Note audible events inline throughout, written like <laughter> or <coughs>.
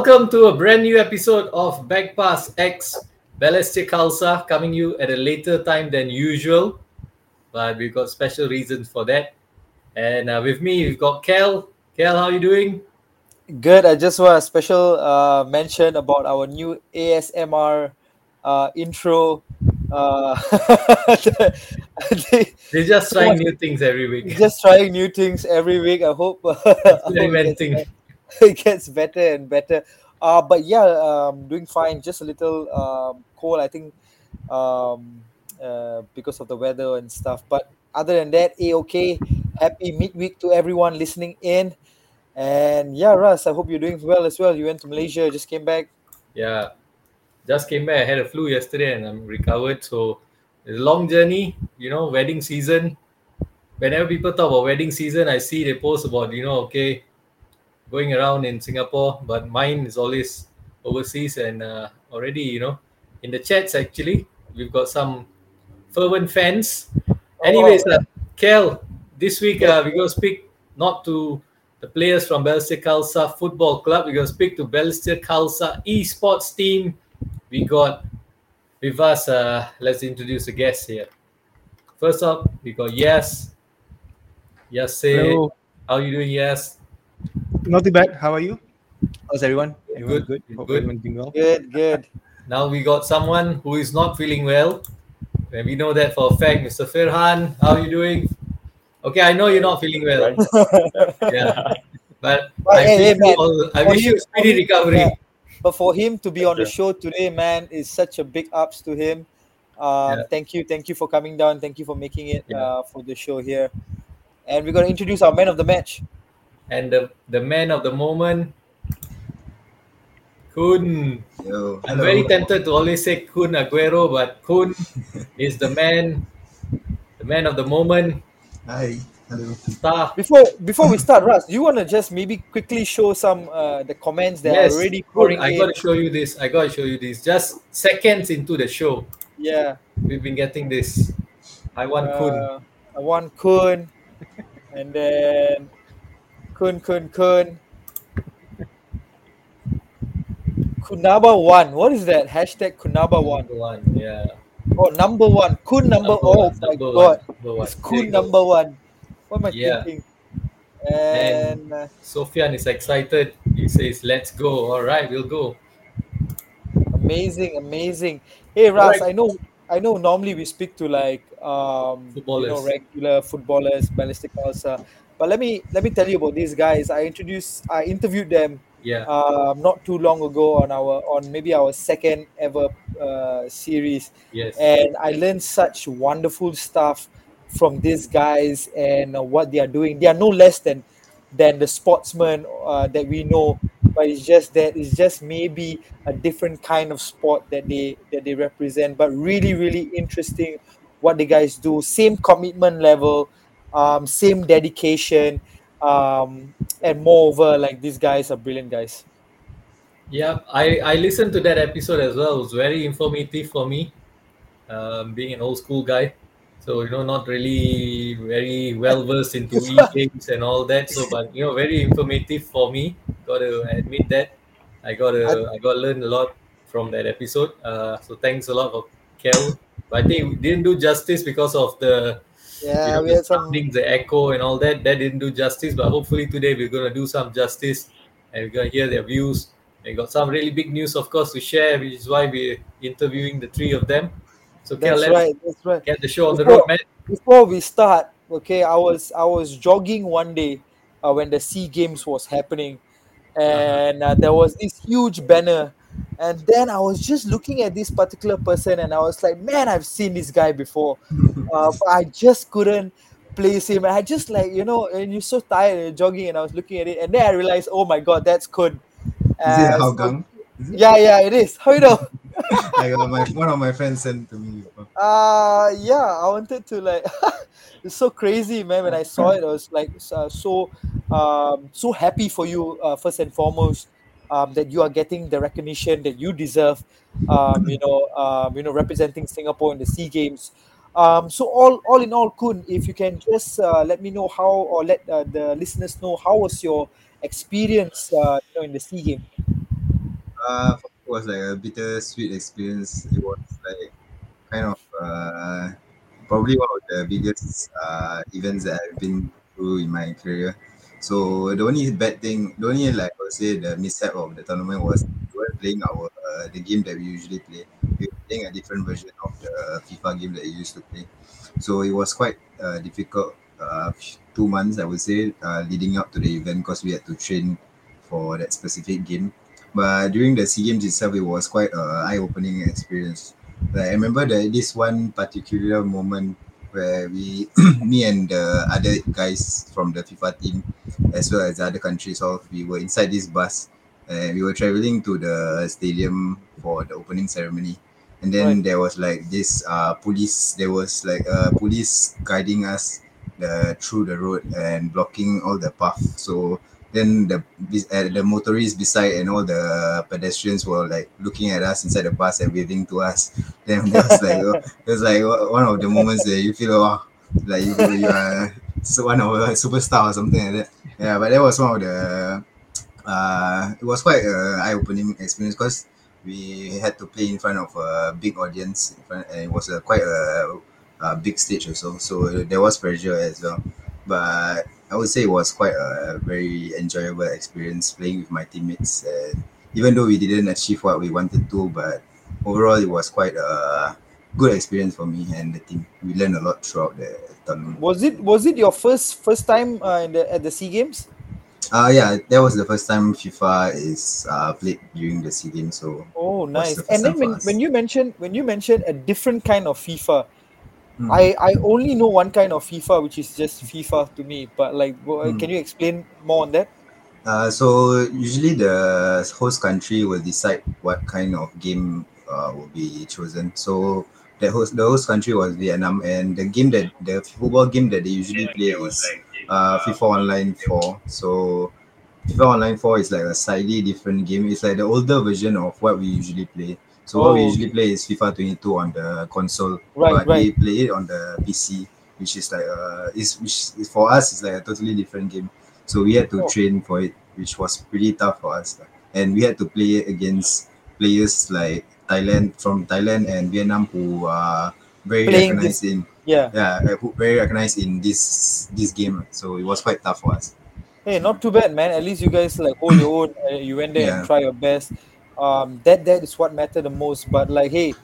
Welcome to a brand new episode of Backpass X Balestier Khalsa, coming you at a later time than usual, but we've got special reasons for that. And uh, with me, we've got Kel. Kel, how are you doing? Good. I just want a special uh, mention about our new ASMR uh, intro. Uh, they, <laughs> They're just trying new things every week. Just trying new things every week. I hope. <laughs> I hope Experimenting. <laughs> it gets better and better. Uh, but yeah, um, doing fine. Just a little um, cold, I think, um, uh, because of the weather and stuff. But other than that, a okay. Happy midweek to everyone listening in. And yeah, Russ, I hope you're doing well as well. You went to Malaysia, just came back. Yeah, just came back. I had a flu yesterday and I'm recovered. So it's a long journey, you know, wedding season. Whenever people talk about wedding season, I see they post about, you know, okay, going around in Singapore, but mine is always overseas and uh, already, you know, in the chats actually, we've got some fervent fans. Anyways, uh, Kel, this week uh, we're going to speak not to the players from Balestier Khalsa Football Club. We're going to speak to Balestier Khalsa esports team. We got with us, uh, let's introduce the guests here. First up, we got Yes. Yes, say, Hello. how are you doing, Yes? Not too bad. How are you? How's everyone? Everyone Good, good. Hope good. everyone's doing well. Good, good. Now we got someone who is not feeling well. And we know that for a fact. Mr. Firhan, how are you doing? Okay, I know you're not feeling well. <laughs> Yeah. But <laughs> But I, hey, hey, wish you man, all- I wish you you- a speedy recovery. Yeah. But for him to be on the show today, man, is such a big ups to him. Um, Yeah. Thank you, thank you for coming down. Thank you for making it Yeah. uh, for the show here. And we're gonna introduce our man of the match. And the, the man of the moment, Kun. Yo, I'm very tempted to always say Kun Aguero, but Kun <laughs> is the man, the man of the moment, Hi, hello. star. Before before we start, Russ, do you wanna just maybe quickly show some uh, the comments that Yes, are already pouring I in? got to show you this. I got to show you this. Just seconds into the show, Yeah. we've been getting this. I want Kun. Uh, I want Kun, and then Kun Kun Kun. Kunaba one. What is that? Hashtag Kunaba one. Number one, yeah. Oh, number one. Kun number. Number oh one, my number god. one. It's Kun number one. What am I Yeah. thinking? And uh, Sofian is excited. He says, "Let's go." All right, we'll go. amazing, amazing. Hey Ras, Alright. I know, I know. Normally we speak to like um, you know, regular footballers, Balestier Khalsa. But let me let me tell you about these guys. I introduced, I interviewed them Yeah, um, not too long ago on our on maybe our second ever uh, series, yes, and I learned such wonderful stuff from these guys and uh, what they are doing. They are no less than than the sportsmen uh, that we know, but it's just that it's just maybe a different kind of sport that they that they represent. But really, really interesting what the guys do. Same commitment level, um, same dedication, um, and moreover, like these guys are brilliant guys. yeah. I I listened to that episode as well. It was very informative for me, um, being an old school guy. So you know, not really very well versed into <laughs> e games and all that. So, but you know, very informative for me. Got to admit that. I got to I got to learn a lot from that episode. Uh, so thanks a lot for Kel. But I think we didn't do justice because of the you Yeah, know, we the had some. the echo and all that. That didn't do justice, but hopefully today we're gonna do some justice and we're gonna hear their views. And got some really big news, of course, to share, which is why we're interviewing the three of them. So Kel, That's let's right. That's right. get the show on the road, man. before we start, okay, I was I was jogging one day uh, when the Sea Games was happening, and uh, there was this huge banner, and then I was just looking at this particular person, and I was like, man, I've seen this guy before, <laughs> uh, but I just couldn't place him. I just like you know, and you're so tired and you're jogging, and I was looking at it, and then I realized, oh my god, that's Kun. Is it Uh, so- Hougang? yeah, yeah, it is. How you know? <laughs> like uh, my, one of my friends sent to me. Uh yeah, I wanted to like <laughs> it's so crazy, man. When I saw it, I was like uh, so um so happy for you uh, first and foremost um, that you are getting the recognition that you deserve. Um, you know, um, you know, representing Singapore in the Sea Games. Um, so all all in all, Kun, if you can just uh, let me know how or let uh, the listeners know how was your experience uh, you know, in the Sea Game. Uh, it was like a bittersweet experience. It was like kind of uh, probably one of the biggest uh, events that I've been through in my career. So the only bad thing, the only like I would say the mishap of the tournament was we weren't playing our uh, the game that we usually play. We were playing a different version of the FIFA game that we used to play. So it was quite uh, difficult. Uh, two months I would say uh, leading up to the event because we had to train for that specific game. But during the SEA Games itself, it was quite a eye-opening experience. Like I remember that this one particular moment where we, <clears throat> me and the other guys from the FIFA team, as well as the other countries, all we were inside this bus, and we were traveling to the stadium for the opening ceremony. And then Right. there was like this uh police. There was like a police guiding us the through the road and blocking all the path. So then the uh, the motorists beside and all the pedestrians were like looking at us inside the bus and waving to us. <laughs> Then it was like it was like one of the moments that you feel oh, like you you are so one of a superstar or something like that. Yeah, but that was one of the uh it was quite a eye opening experience because we had to play in front of a big audience in front, and it was a quite a, a big stage also. So there was pressure as well. But I would say it was quite a very enjoyable experience playing with my teammates. And even though we didn't achieve what we wanted to, but overall it was quite a good experience for me and the team. We learned a lot throughout the tournament. Was it was it your first first time uh, in the at the Sea Games? Uh yeah, that was the first time FIFA is uh, played during the SEA Games. So Oh, nice. the And then when, us. when you mentioned when you mentioned a different kind of FIFA, Hmm. I I only know one kind of FIFA, which is just FIFA to me. But like, wha- Hmm. can you explain more on that? Uh, so usually the host country will decide what kind of game uh, will be chosen. So the host the host country was Vietnam, and the game that the football game that they usually play is uh, FIFA Online Four. So FIFA Online Four is like a slightly different game. It's like the older version of what we usually play. So what we Oh. usually play is FIFA 22 on the console, Right, but they right. play it on the PC, which is like uh, is which is, for us is like a totally different game. So we had to Oh. train for it, which was pretty tough for us. And we had to play against players like Thailand from Thailand and Vietnam who are very Playing recognized in Yeah. yeah, uh, who very recognized in this this game. So it was quite tough for us. Hey, not too bad, man. At least you guys like hold your own. Uh, you went there and Yeah. try your best. Um, that that is what mattered the most. But like, hey,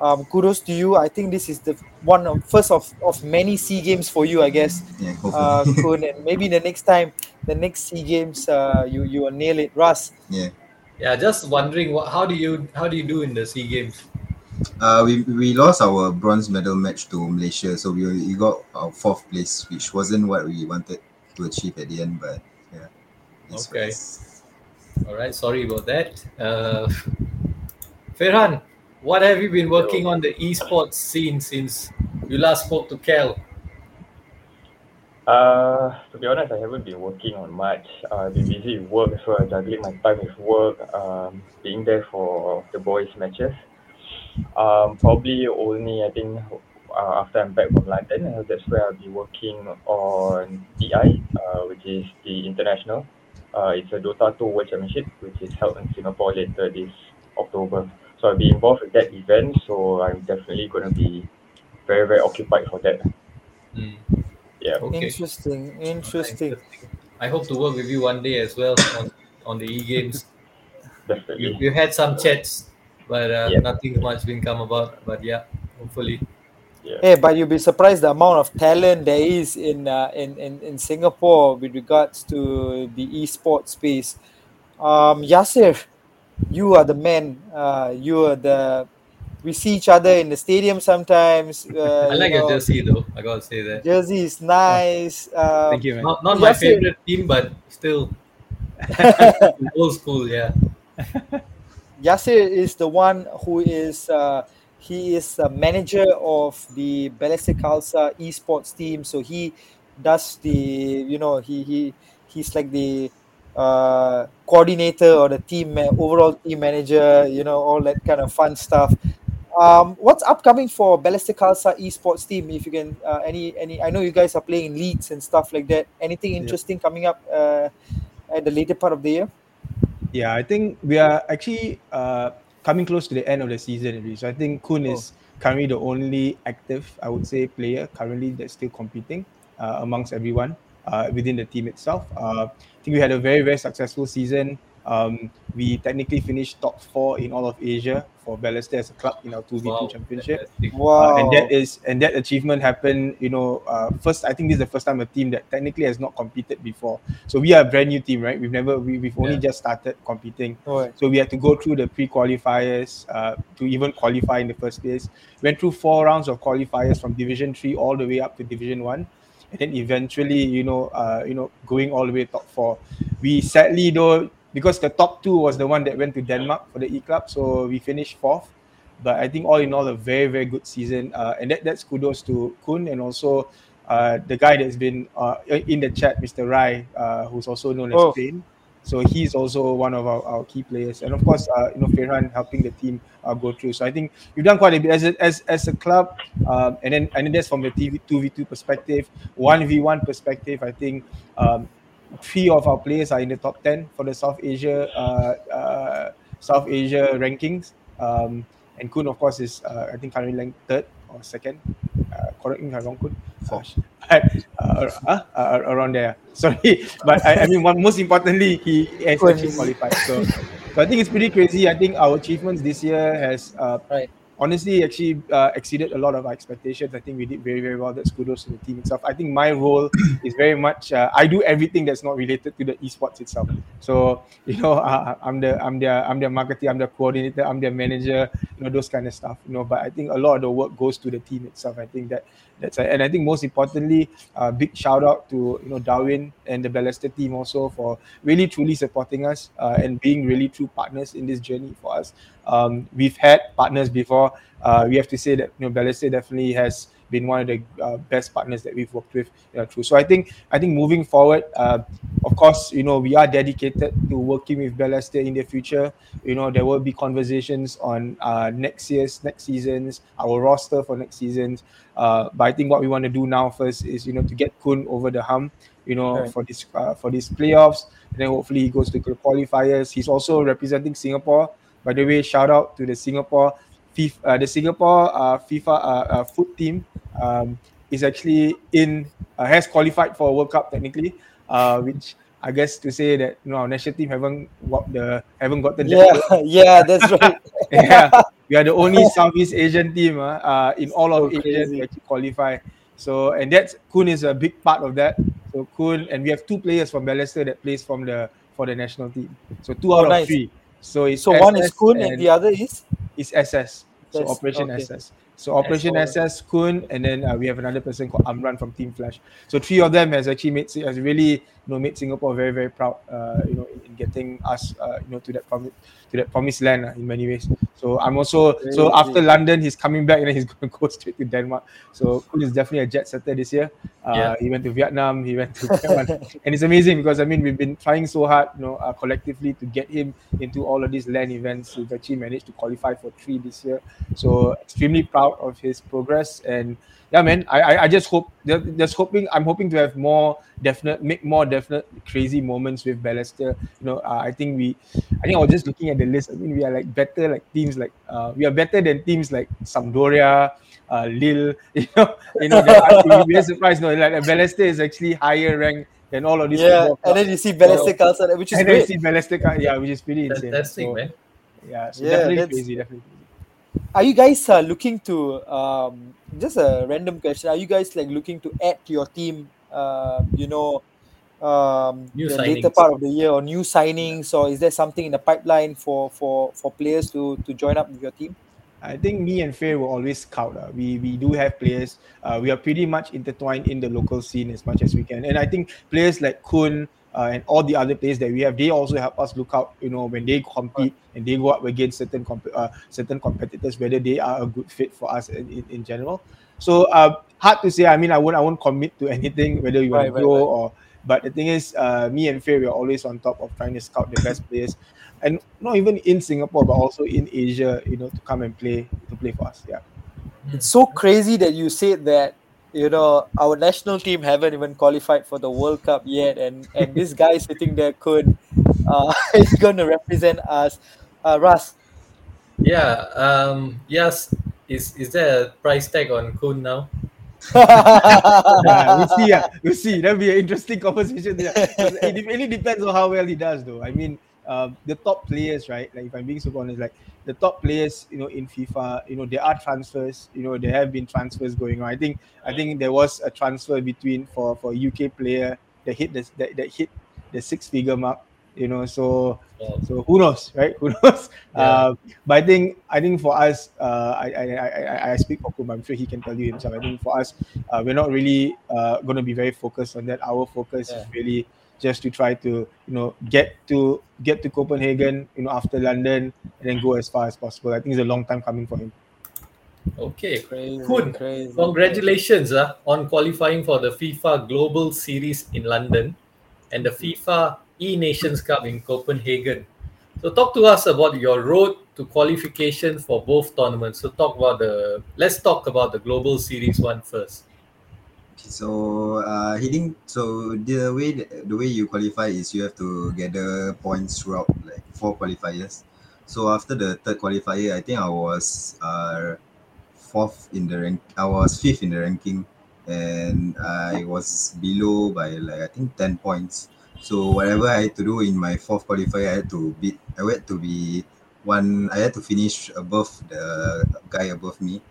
um, kudos to you. I think this is the one of first of of many Sea Games for you, I guess. Yeah, Uh, hopefully. <laughs> Kun, and maybe the next time, the next Sea Games, uh, you you will nail it, Russ. yeah. Yeah, just wondering what how do you how do you do in the Sea Games? Uh, we, we lost our bronze medal match to Malaysia, so we, we got our fourth place, which wasn't what we wanted to achieve at the end. But yeah, Okay. it's- All right, sorry about that. Uh, Ferhan, what have you been working on the esports scene since you last spoke to Kel? Uh, to be honest, I haven't been working on much. I've been busy with work, so I'm juggling my time with work, um, being there for the boys' matches. Um, probably only, I think, uh, after I'm back from London, uh, that's where I'll be working on TI, uh, which is the international. Uh, it's a Dota 2 World Championship, which is held in Singapore later this October. So I'll be involved with that event, so I'm definitely going to be very, very occupied for that. Hmm, Yeah. Okay. Interesting, interesting. I hope to work with you one day as well on, on the e games. Definitely. We, we've had some chats, but uh, Yeah. nothing much been come about. But yeah, hopefully. Yeah. Hey, but you'll be surprised the amount of talent there is in uh, in, in in Singapore with regards to the esports space. Um, Yasir, you are the man. Uh, you are the. We see each other in the stadium sometimes. Uh, <laughs> I like you your jersey though. I gotta say that. Jersey is nice. Uh, Thank you, man. Not, not my Yes, favorite team, but still <laughs> <laughs> old school. Yeah. Yasir is the one who is uh, he is a manager of the Balestier Khalsa esports team. So he does the you know he he he's like the uh, coordinator or the team overall team manager. You know all that kind of fun stuff. Um, what's upcoming for Balestier Khalsa esports team? If you can, uh, any any, I know you guys are playing in leagues and stuff like that. Anything Yeah. interesting coming up uh, at the later part of the year? Yeah, I think we are actually uh, coming close to the end of the season already. So I think Kun is currently the only active, I would say, player currently that's still competing uh, amongst everyone uh, within the team itself. Uh, I think we had a very, very successful season. Um, we technically finished top four in all of Asia for Balestier as a club in our 2v2 Wow, championship. Wow. Uh, and that is and that achievement happened you know uh, first i think this is the first time a team that technically has not competed before so we are a brand new team right we've never we, we've only Yeah. just started competing Right. so we had to go through the pre-qualifiers uh, to even qualify in the first place went through four rounds of qualifiers from division 3 all the way up to division 1 and then eventually you know uh, you know going all the way top 4 we sadly though because the top two was the one that went to denmark for the e club so we finished fourth but I think all in all, a very very good season, uh, and that, that's kudos to Kun and also uh, the guy that's been uh, in the chat, Mr. Rai, uh, who's also known as Oh. Pain. So he's also one of our, our key players, and of course, uh, you know, Ferhan helping the team uh, go through. So I think we've done quite a bit as a, as, as a club, um, and then and then that's from the TV two v two perspective, one v one perspective. I think um, three of our players are in the top ten for the South Asia uh, uh, South Asia rankings. Um, and Kun, of course, is uh, I think currently ranked third or second. Uh, correct me if I'm wrong, Kun. Gosh. But, <laughs> uh, uh, uh, around there. <laughs> Sorry, but I, I mean, one, most importantly, he has actually qualified. So, so I think it's pretty crazy. I think our achievements this year has uh, Right. Honestly actually uh, exceeded a lot of our expectations. I think we did very very well. That's kudos to the team itself. I think my role is very much uh, I do everything that's not related to the esports itself. So you know <laughs> uh, I'm the I'm their I'm their marketing, I'm the coordinator, I'm their manager, you know those kind of stuff. You know, but I think a lot of the work goes to the team itself. I think that that's and I think most importantly, uh, big shout out to you know Darwin and the Balestier team also for really truly supporting us uh, and being really true partners in this journey for us. Um, we've had partners before. Uh, we have to say that you know Balestier definitely has been one of the uh, best partners that we've worked with you know, through. So I think I think moving forward, uh, of course, you know we are dedicated to working with Balestier in the future. You know there will be conversations on uh, next year's next seasons, our roster for next seasons. Uh, but I think what we want to do now first is you know to get Kun over the hump. You know Right. for this uh, for these playoffs, and then hopefully he goes to the qualifiers. He's also representing Singapore. By the way, shout out to the Singapore FIFA, uh, the Singapore uh, FIFA uh, foot team um, is actually in uh, has qualified for a World Cup technically, uh, which I guess to say that you know our national team haven't got the haven't gotten that Yeah, <laughs> yeah, that's right. <laughs> yeah, we are the only <laughs> Southeast Asian team uh, uh, in all of So Asia crazy. to actually qualify. So and that's Kun is a big part of that. So Kun and we have two players from Balestier that plays from the for the national team. So two Oh, out of three. So it's So one is SS Kun and the other is is SS. So That's- Operation okay. SS. So Operation Yes. SS Kun, and then uh, we have another person called Amran from Team Flash. So three of them has actually made has really you know made Singapore very very proud. Uh, you know in, in getting us uh, you know to that promise to that promised land uh, in many ways. So I'm also so after London he's coming back and then he's <laughs> going to go straight to Denmark. So Kun is definitely a jet setter this year. Uh, Yeah. He went to Vietnam. He went to <laughs> Taiwan. and it's amazing because I mean we've been trying so hard, you know, uh, collectively to get him into all of these land events. We've actually managed to qualify for three this year, so extremely proud of his progress. And yeah, man, I I, I just hope just hoping I'm hoping to have more definite, make more definite crazy moments with Balestier. You know, uh, I think we, I think I was just looking at the list. I mean, we are like better like teams like uh, we are better than teams like Sampdoria. Uh, Lille, <laughs> you know, you know, that- you'll be surprised. No, like Balestier is actually higher ranked than all of these. yeah, and then you see Balestier Khalsa, which is and then you see Balestier, uh, yeah, which is pretty insane. Fantastic, So, man. Yeah, so Yeah, definitely that's- crazy, definitely. Crazy. Are you guys uh, looking to um, just a random question? Are you guys like looking to add to your team? Uh, you know, um, New the later part of the year or new signings, or is there something in the pipeline for for for players to to join up with your team? I think me and Faye will always scout. Uh. We we do have players. Uh, we are pretty much intertwined in the local scene as much as we can. And I think players like Kun uh, and all the other players that we have, they also help us look out. You know, when they compete and they go up against certain comp- uh, certain competitors, whether they are a good fit for us in, in, in general. So uh, hard to say. I mean, I won't I won't commit to <laughs> anything whether you want to right, go right. or. But the thing is, uh, me and Faye, we are always on top of trying to scout the best players, and not even in Singapore, but also in Asia. You know, to come and play to play for us. Yeah. It's so crazy that you said that. You know, our national team haven't even qualified for the World Cup yet, and and this guy sitting there could uh, is going to represent us. Uh, Ras, Yeah. Um. Yes. Is is there a price tag on Kun now? <laughs> yeah, we'll see. Yeah, we'll see. That'll be an interesting <laughs> conversation. Yeah. 'Cause It really depends on how well he does, though. I mean, um, the top players, right? Like if I'm being super honest, like the top players, you know, in FIFA, you know, there are transfers. You know, there have been transfers going on. I think, I think there was a transfer between for for UK player that hit the that, that hit the six figure mark. You know, so Oh, so who knows, right? <laughs> Who knows? Yeah. Uh, but I think I think for us, uh, I, I, I I speak for Kun. I'm sure he can tell you himself. I think for us, uh, we're not really uh, going to be very focused on that. Our focus is really just to try to you know get to get to Copenhagen, you know, after London, and then go as far as possible. I think it's a long time coming for him. Okay. crazy, Kun, crazy. Congratulations uh, on qualifying for the FIFA Global Series in London and the FIFA E Nations Cup in Copenhagen. So talk to us about your road to qualification for both tournaments. So talk about the let's talk about the Global Series one first. So uh, heading so the way the way you qualify is you have to gather points throughout like four qualifiers. So after the third qualifier, I think I was uh, fourth in the rank. I was fifth in the ranking, and I was below by like I think ten points. So whatever I had to do in my fourth qualifier, I had to beat. I had to be one. I had to finish above the guy above me.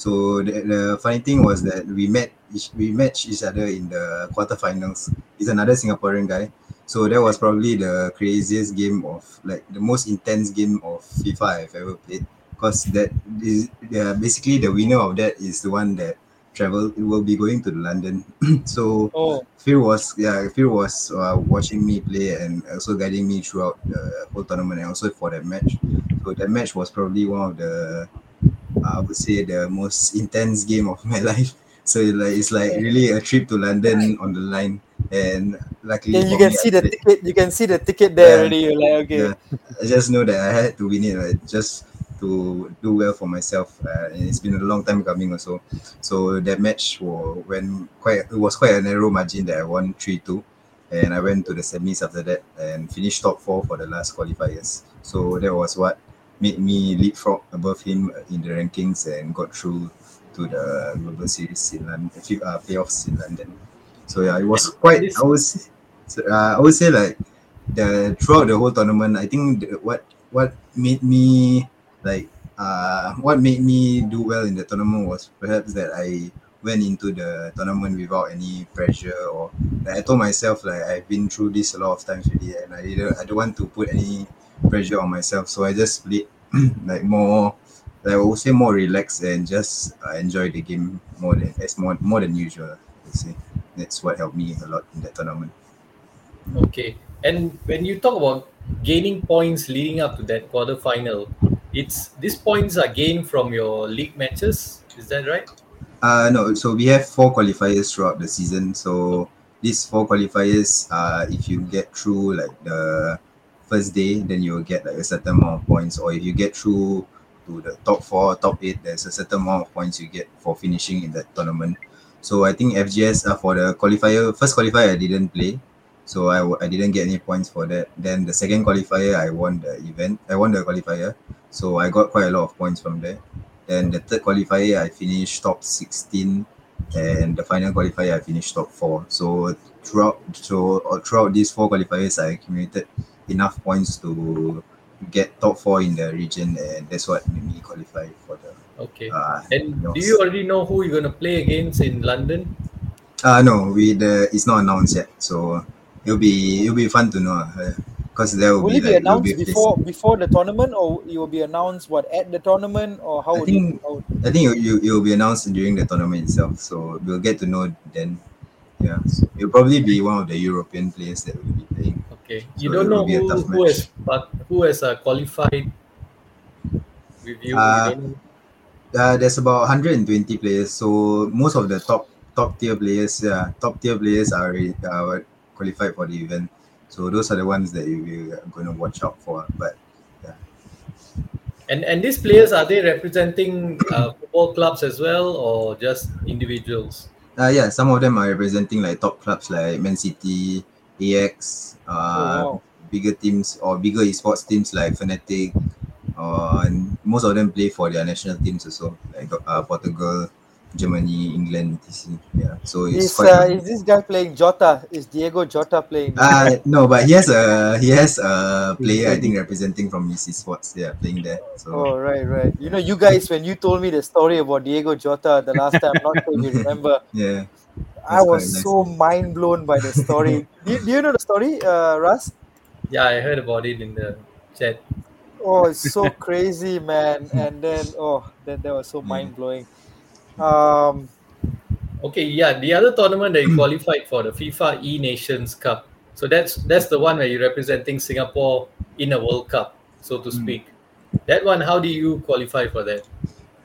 So the, the funny thing was that we met each, we matched each other in the quarterfinals. He's another Singaporean guy. So that was probably the craziest game of like the most intense game of FIFA I've ever played. Because that is yeah, basically the winner of that is the one that travel will be going to London. <clears throat> so Oh, Phil was yeah Phil was uh, watching me play and also guiding me throughout the whole tournament and also for that match. So that match was probably one of the uh, I would say the most intense game of my <laughs> life. So it like it's like really a trip to London on the line and luckily you can me, see the ticket. You can see the ticket there Yeah. already. You're like, okay. yeah, I just know that I had to win it, like, just to do well for myself. Uh, and it's been a long time coming also. So that match wa- when quite it was quite a narrow margin that I won three two, and I went to the semis after that and finished top four for the last qualifiers. So that was what made me leapfrog above him in the rankings and got through to the global series in London, uh, playoffs in London. So yeah, it was quite. I was, uh, I would say like the throughout the whole tournament, I think the, what what made me like uh what made me do well in the tournament was perhaps that I went into the tournament without any pressure or like I told myself like I've been through this a lot of times already and I didn't I don't want to put any pressure on myself so I just played <clears throat> like more like I would say more relaxed and just uh, enjoy the game more than as more more than usual. I say that's what helped me a lot in that tournament. Okay. And when you talk about gaining points leading up to that quarterfinal, it's these points are gained from your league matches. Is that right? Uh no, so we have four qualifiers throughout the season. So these four qualifiers, uh, if you get through like the first day, then you will get like a certain amount of points. Or if you get through to the top four, top eight, there's a certain amount of points you get for finishing in that tournament. So I think FGS uh, for the qualifier, first qualifier I didn't play, so I, didn't get any points for that. Then the second qualifier I won the event, I won the qualifier, so I got quite a lot of points from there. Then the third qualifier, I finished top 16, and the final qualifier, I finished top four. So throughout, so uh, throughout these four qualifiers, I accumulated enough points to get top four in the region, and that's what made me qualify for the. Okay. Uh, And do you already know who you're gonna play against in London? uh no, we the it's not announced yet, so it'll be it'll be fun to know, because there will, Will be it be like, there'll announced be a place- before before the tournament, or it will be announced what at the tournament, or how I think- it? How I think it, it, it will be announced during the tournament itself, so we'll get to know then. Yeah, so it'll probably be one of the European players that will be playing. Okay. You So don't know who, who match. has but who has uh, qualified with you. Uh, you don't know? Uh, there's about 120 players, so most of the top top tier players, yeah, top tier players are uh, qualified for the event. So those are the ones that you are going to watch out for. But And and these players are they representing uh, football clubs as well or just individuals? uh, yeah, some of them are representing like top clubs like Man City, AX, uh, oh, wow. bigger teams or bigger esports teams like Fnatic, uh, and most of them play for their national teams also, like uh, Portugal, Germany, England, etc. Yeah, so it's Is, quite. uh, is this guy playing Jota? Is Diego Jota playing? Uh, no, but he has a he has a player I think representing from his Sports. Yeah, playing there. So Oh right, right. You know, you guys, when you told me the story about Diego Jota the last time, I'm not sure if you <laughs> remember. yeah, I was nice. so mind blown by the story. <laughs> do, you- do you know the story, uh, Russ? Yeah, I heard about it in the chat. Oh, it's so <laughs> crazy, man. And then, oh, that, that was so mind blowing. Um, Okay, yeah, the other tournament that you <clears throat> qualified for the FIFA E Nations Cup. So that's that's the one where you're representing Singapore in a World Cup, so to speak. That one, how do you qualify for that?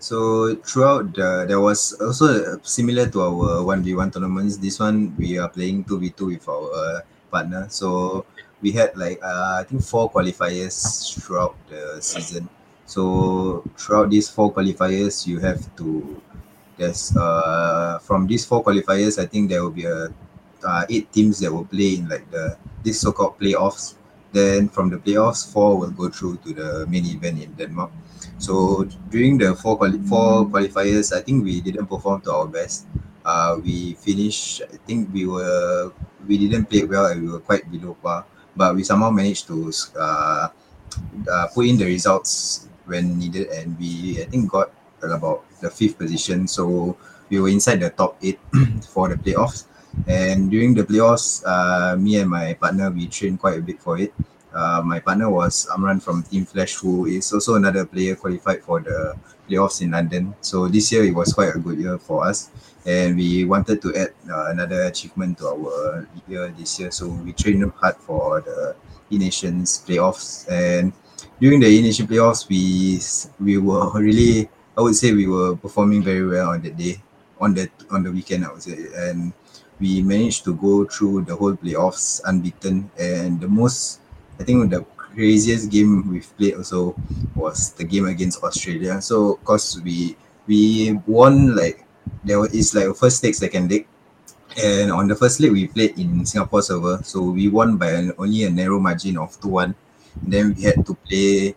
So throughout the there was also similar to our one v one tournaments. This one we are playing two v two with our uh, partner. So we had like uh, I think four qualifiers throughout the season. So throughout these four qualifiers, you have to there's uh from these four qualifiers, I think there will be a uh, eight teams that will play in like the this so-called playoffs. Then from the playoffs, four will go through to the main event in Denmark. So during the four quali- four qualifiers, I think we didn't perform to our best. Uh, we finished. I think we were we didn't play well and we were quite below par, but we somehow managed to uh, uh, put in the results when needed, and we I think got about the fifth position. So we were inside the top eight <clears throat> for the playoffs. And during the playoffs, uh, me and my partner we trained quite a bit for it. Uh, my partner was Amran from Team Flash, who is also another player qualified for the playoffs in London. So this year it was quite a good year for us, and we wanted to add uh, another achievement to our year this year. So we trained hard for the E Nations playoffs, and during the E Nation playoffs, we we were <laughs> really I would say we were performing very well on that day, on the on the weekend I would say, and we managed to go through the whole playoffs unbeaten. And the most, I think, the craziest game we've played also was the game against Australia. So, cause we we won like there was it's like first leg, second leg, and on the first leg we played in Singapore server, so we won by an, only a narrow margin of two one. Then we had to play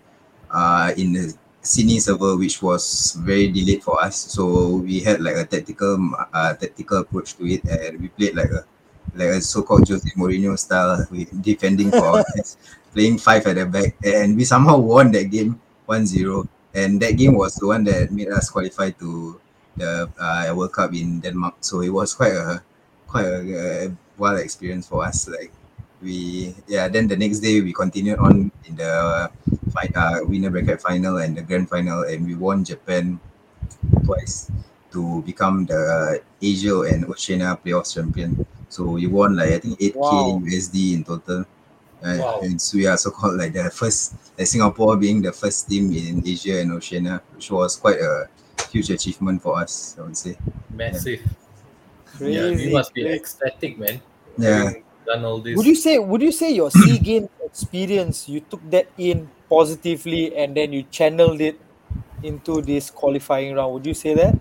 uh, in the Sydney server, which was very delayed for us. So we had like a tactical uh, tactical approach to it, and we played like a like a so-called Jose Mourinho style, with defending for <laughs> playing five at the back, and we somehow won that game 1-0. And that game was the one that made us qualify to the uh, World Cup in Denmark. So it was quite a quite a, a wild experience for us. Like we yeah then the next day we continued on in the fi- uh, winner bracket final and the grand final and we won japan twice to become the asia and oceania playoffs champion so we won like i think 8k Wow. usd in total uh, Wow. and so we are so called like the first like singapore being the first team in asia and oceania which was quite a huge achievement for us i would say Massive. crazy. yeah, you must be crazy. ecstatic, man. yeah Done all this. Would you say would you say your sea game experience you took that in positively and then you channeled it into this qualifying round? Would you say that?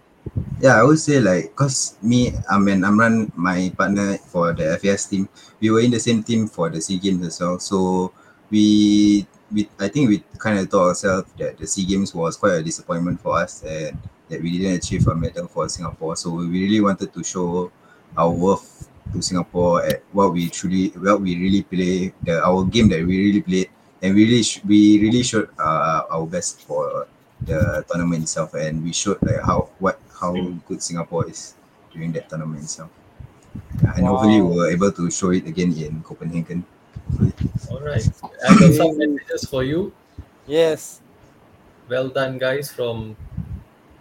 Yeah, I would say like cause me, I mean I'm Amran, my partner for the FAS team, we were in the same team for the SEA Games as well. So we we I think we kind of thought ourselves that the SEA Games was quite a disappointment for us and that we didn't achieve a medal for Singapore. So we really wanted to show our worth to Singapore at what we truly what we really play, the our game that we really played and we really sh- we really showed uh, our best for the tournament itself and we showed like how what how good Singapore is during that tournament itself. Yeah, and hopefully we were able to show it again in Copenhagen. All right. I got some messages for you. Yes. Well done, guys, from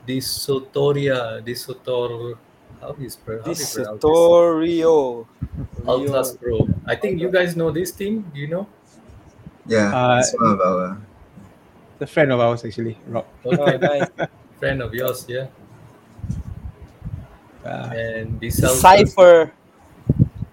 Disotoria. Disotor. How is pro- how This is this? Torio. Altas Pro. I think you guys know this team. Do you know? Yeah, Uh, it's one of our The friend of ours actually, Rob. Oh, Okay, nice. friend of yours, yeah. Uh, And Decipher. Cipher.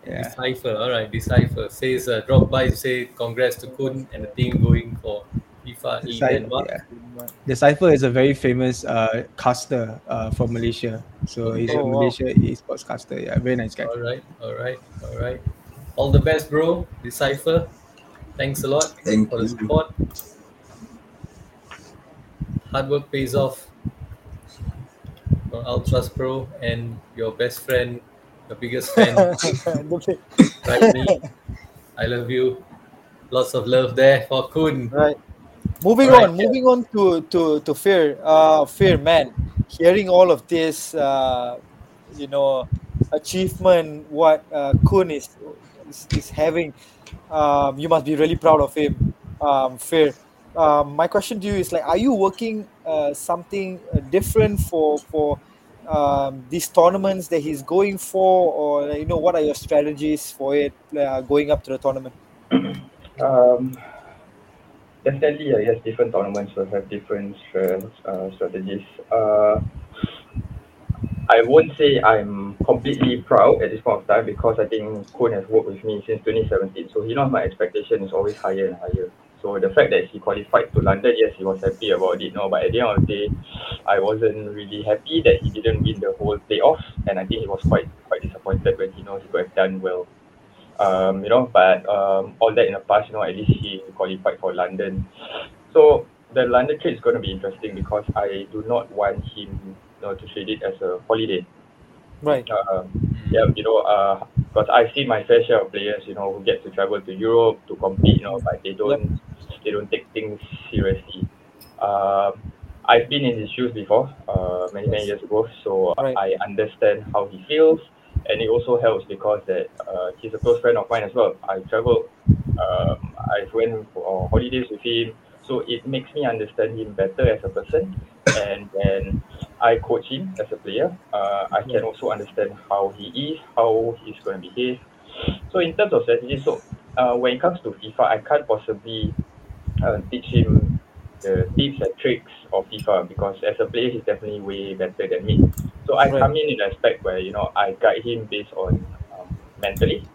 yeah. Decipher. All right, Decipher says uh, drop by to say congrats to Kun and the team going for FIFA E Decipher, Denmark. yeah. Decipher is a very famous uh, caster uh, from Malaysia. So he's Oh, a wow. Malaysia esports caster. Yeah, very nice guy. All right, all right, all right. All the best, bro. Decipher. Thanks a lot Thank for the you. support. Hard work pays off. From Ultras Pro and your best friend, your biggest fan, <laughs> right? <laughs> Me. I love you. Lots of love there for Kun. right. Moving Alright, on, moving on to to to fear. Uh, fear, man. Hearing all of this, uh, you know, achievement, what uh, Kun is, is is having, um, you must be really proud of him. Um, fear. Um, my question to you is like, are you working uh, something uh, different for for um, these tournaments that he's going for, or you know, what are your strategies for it uh, going up to the tournament? Um, definitely, I guess different tournaments will have different uh, strategies. Uh, I won't say I'm completely proud at this point of time because I think Kun has worked with me since 2017, so he knows my expectation is always higher and higher. So the fact that he qualified to London, yes, he was happy about it. No, but at the end of the day, I wasn't really happy that he didn't win the whole playoff, and I think he was quite quite disappointed when he knows he could have done well um, you know, but um, all that in the past, you know, at least he qualified for London. So the London trip is going to be interesting because I do not want him, you know, to treat it as a holiday. Right. Um, yeah, you know, uh, because I see my fair share of players, you know, who get to travel to Europe to compete, you know, but they don't, they don't take things seriously. Um, I've been in his shoes before, uh, many many years ago, so Right. I understand how he feels, and it also helps because that uh, he's a close friend of mine as well. I traveled, um, I went for holidays with him, so it makes me understand him better as a person, and then I coach him as a player. Uh, I can also understand how he is, how he's going to behave. So in terms of strategy, so uh, when it comes to FIFA, I can't possibly uh, teach him the tips and tricks of FIFA because as a player, he's definitely way better than me. So I Right. come in in aspect where you know I guide him based on um, mentally.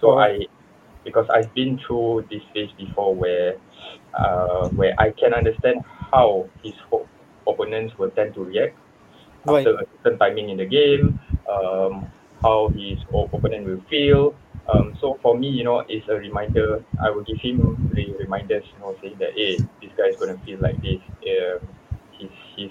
So. I because I've been through this phase before where uh, where I can understand how his ho- opponents will tend to react Right. after a certain timing in the game, um, how his opponent will feel. Um, so for me, you know, it's a reminder. I will give him the reminders, you know, saying that, hey, this guy is going to feel like this. Um, he's, he's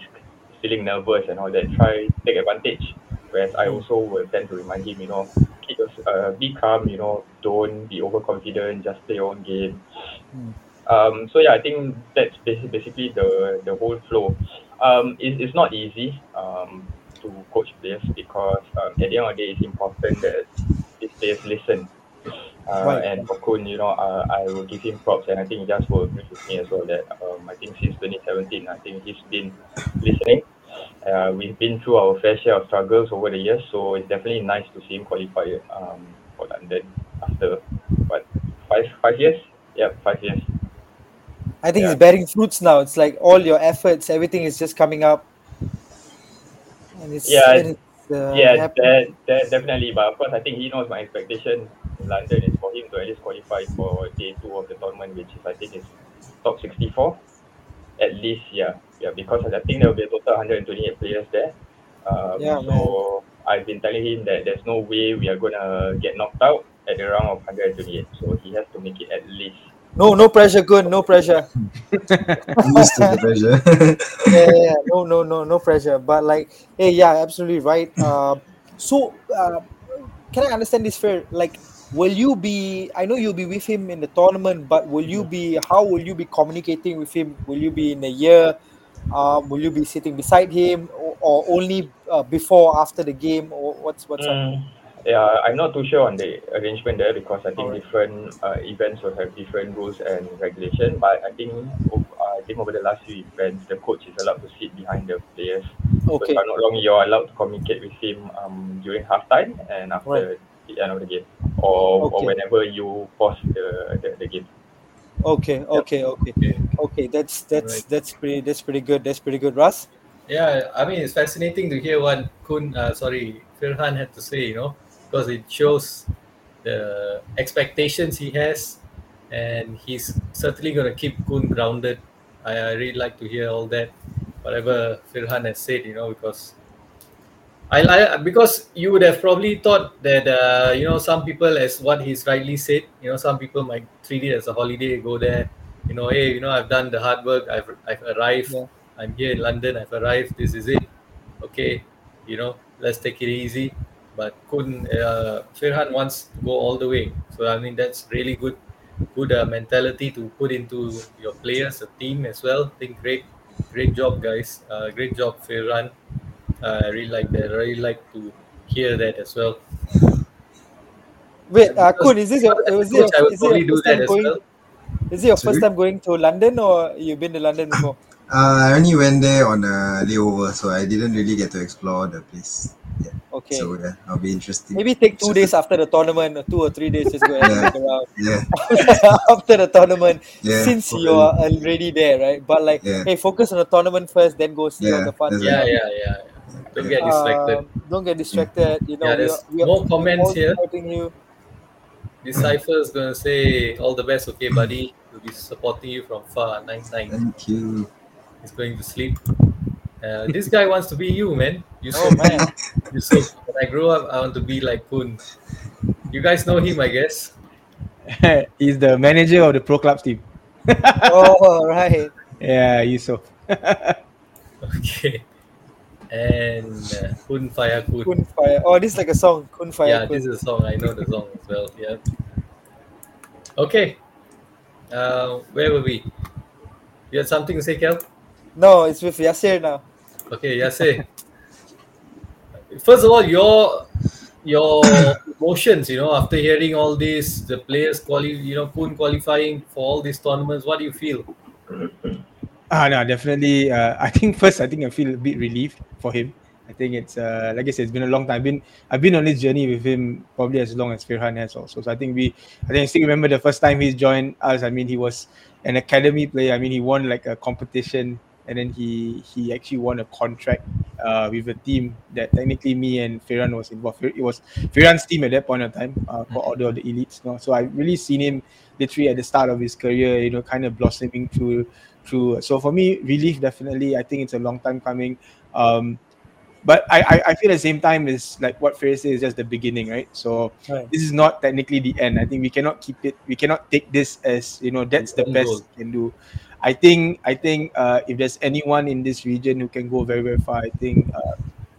feeling nervous and all that. Try take advantage. Whereas I also will tend to remind him, you know, keep your, uh, be calm, you know, don't be overconfident, just play your own game. Mm. Um, so yeah, I think that's basi- basically the the whole flow. Um, it, it's not easy um, to coach players because um, at the end of the day, it's important that players listen. Uh, Right. And for Kun, you know, uh, I will give him props, and I think he just will agree with me as well that um, I think since 2017, I think he's been listening. Uh, we've been through our fair share of struggles over the years, so it's definitely nice to see him qualify um, for London after what five five years? Yeah, five years. I think Yeah. it's bearing fruits now. It's like all your efforts, everything is just coming up. And it's, Yeah, and it's uh, yeah, that, that definitely. But of course, I think he knows my expectation in London is for him to at least qualify for day two of the tournament, which is I think is top 64. At least, yeah, yeah, because I think there will be a total 128 players there. Um, Yeah, so I've been telling him that there's no way we are gonna get knocked out at the round of 128. So he has to make it at least. No, no pressure, good, no pressure. <laughs> Used to the pressure. <laughs> yeah, yeah, yeah, no, no, no, no pressure. But like, hey, yeah, absolutely right. Um, so, uh, can I understand this fair? Like, will you be? I know you'll be with him in the tournament, but will you be? How will you be communicating with him? Will you be in a year? Um, will you be sitting beside him, or, or only uh, before, after the game, or what's what's up? Yeah, I'm not too sure on the arrangement there because I think Alright. different uh, events will have different rules and regulation. But I think ov- I think over the last few events, the coach is allowed to sit behind the players. okay. So Okay, if I'm not wrong, you're allowed to communicate with him um, during halftime and after Right. the end of the game, or, Okay. or whenever you pause the, the, the game. okay, okay, okay, Okay. okay. That's that's Right. that's pretty that's pretty good. That's pretty good, Russ. Yeah, I mean it's fascinating to hear what Kun, uh, sorry, Firhan had to say. You know, because it shows the expectations he has, and he's certainly going to keep Kun grounded. I, I really like to hear all that, whatever Firhan has said. You know, because I because you would have probably thought that uh, you know some people, as what he's rightly said, you know some people might treat it as a holiday, go there, you know, hey, you know I've done the hard work, I've I've arrived, Yeah. I'm here in London, I've arrived, this is it, okay, you know, let's take it easy. But Kun uh, Firhan wants to go all the way, so I mean that's really good, good uh, mentality to put into your players, the team as well. I think great, great job, guys. Uh, great job, Firhan. Uh, I really like that. I really like to hear that as well. Wait, uh, Kun, is this your, is it your, coach, I would is it your first time going? well. Is it your Sorry? first time going to London or you've been to London before? Uh, I only went there on a layover, so I didn't really get to explore the place. Yeah. Okay. So yeah, I'll be interesting. Maybe take two days after the tournament, or two or three days, just go and Yeah. look around. Yeah. <laughs> after the tournament, Yeah. since probably. you are already there, right? But like, Yeah. hey, focus on the tournament first, then go see all the fun. Yeah, yeah, yeah. yeah. Don't get distracted. Um, don't get distracted. You know, Yeah, we are, we are, more comments here. supporting you. This cipher is gonna say all the best, okay, buddy. We'll be supporting you from far. Nine nine. Thank you. He's going to sleep. Uh, this guy wants to be you, man. Yusuf. Oh man, Yusuf. When I grow up, I want to be like Kun. You guys know him, I guess. <laughs> He's the manager of the pro clubs team. <laughs> oh right. Yeah, you Yusuf. <laughs> Okay. And uh, Kun Fire Kun. Kun fire. Oh, this is like a song. Kun fire. Yeah, Kun. this is a song. I know the song as well. Yeah. Okay. Uh, where were we? You had something to say, Kel? No, it's with Yasir now. Okay, Yase. First of all, your your emotions, you know, after hearing all this, the players quali, you know, Kun qualifying for all these tournaments, what do you feel? Ah, no, definitely. Uh, I think first, I think I feel a bit relieved for him. I think it's uh, like I said, it's been a long time. I've been I've been on this journey with him probably as long as Firhan has also. So I think we, I think I still remember the first time he's joined us. I mean, he was an academy player. I mean, he won like a competition, and then he he actually won a contract uh, with a team that technically me and Firhan was involved. It was Firhan's team at that point of time uh, for Order of the Elites. You know? So I really seen him literally at the start of his career. You know, kind of blossoming through through. So for me, relief definitely. I think it's a long time coming. Um, but I, I, I feel at the same time is like what Fair says is just the beginning, right? So Right. this is not technically the end. I think we cannot keep it. We cannot take this as you know that's the End best goal. we can do. I think I think uh, if there's anyone in this region who can go very very far, I think uh,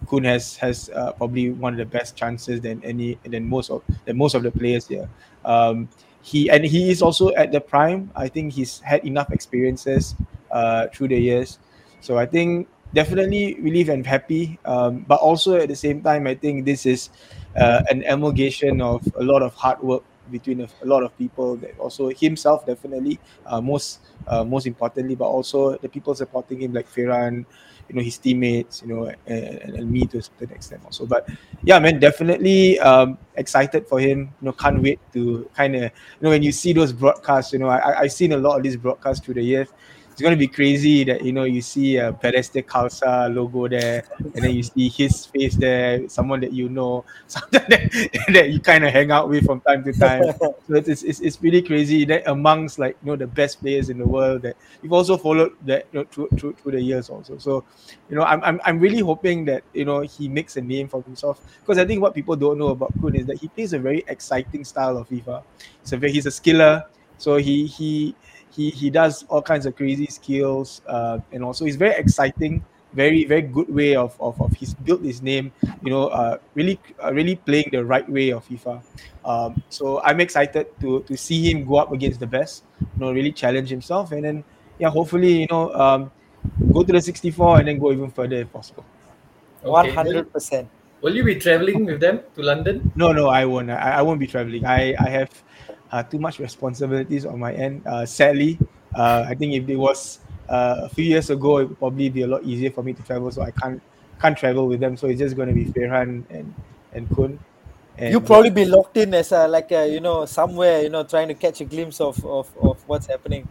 Kun has has uh, probably one of the best chances than any than most of than most of the players here. Um, he and he is also at the prime. I think he's had enough experiences uh, through the years, so I think definitely relieved and happy. Um, but also at the same time, I think this is uh, an amalgamation of a lot of hard work between a, a lot of people. That also himself definitely uh, most uh, most importantly, but also the people supporting him like Firhan, you know his teammates, you know, and, and, me to a certain extent also. But yeah, man, definitely um, excited for him. You know, can't wait to kind of you know when you see those broadcasts. You know, I- I've seen a lot of these broadcasts through the years. It's gonna be crazy that you know you see a Balestier Khalsa logo there, and then you see his face there, someone that you know, <laughs> someone that, that you kind of hang out with from time to time. So it's, it's, it's, really crazy that amongst like you know the best players in the world that you've also followed that you know, through, through, through the years also. So you know I'm, I'm I'm really hoping that you know he makes a name for himself because I think what people don't know about Kun is that he plays a very exciting style of FIFA. Very, he's a skiller, so he he he he does all kinds of crazy skills uh, and also he's very exciting very very good way of of, of he's built his name you know uh, really uh, really playing the right way of FIFA um, so I'm excited to to see him go up against the best you know really challenge himself and then yeah hopefully you know um, go to the 64 and then go even further if possible Okay. hundred percent. Will you be traveling with them to London? No, no, I won't. I, I won't be traveling. I, I have uh, too much responsibilities on my end. Uh, sadly, uh, I think if it was uh, a few years ago, it would probably be a lot easier for me to travel. So I can't can't travel with them. So it's just going to be Firhan and and Kun. And You probably be locked in as a, like a, you know somewhere you know trying to catch a glimpse of of, of what's happening.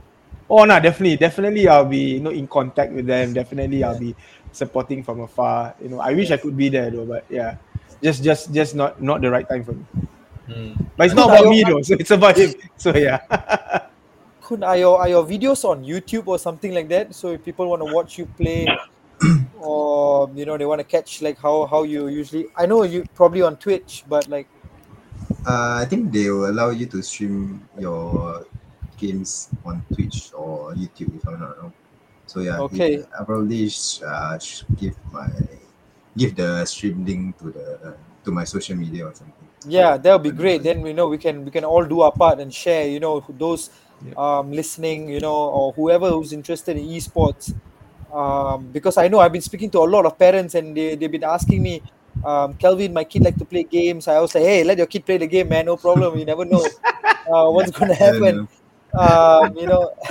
Oh no, definitely, definitely. I'll be you know in contact with them. Definitely, I'll be supporting from afar. You know, I wish I could be there though, but yeah, just just just not not the right time for me. Hmm. But it's not about me though. So it's about him. <laughs> So yeah. Kun, are your are your videos on YouTube or something like that? So if people want to watch you play, or <coughs> or you know they want to catch like how how you usually I know you probably on Twitch but like Uh, I think they will allow you to stream your games on Twitch or YouTube if I'm not wrong. So yeah, Okay. I probably sh- uh, sh- give my give the stream link to the to my social media or something. Yeah that'll be great. Then we know we can we can all do our part and share you know those um listening you know or whoever who's interested in esports. Um because i know i've been speaking to a lot of parents and they, they've been asking me um kelvin my kid like to play games. I was like hey let your kid play the game man. No problem. You never know uh, what's <laughs> gonna happen. um you know <laughs>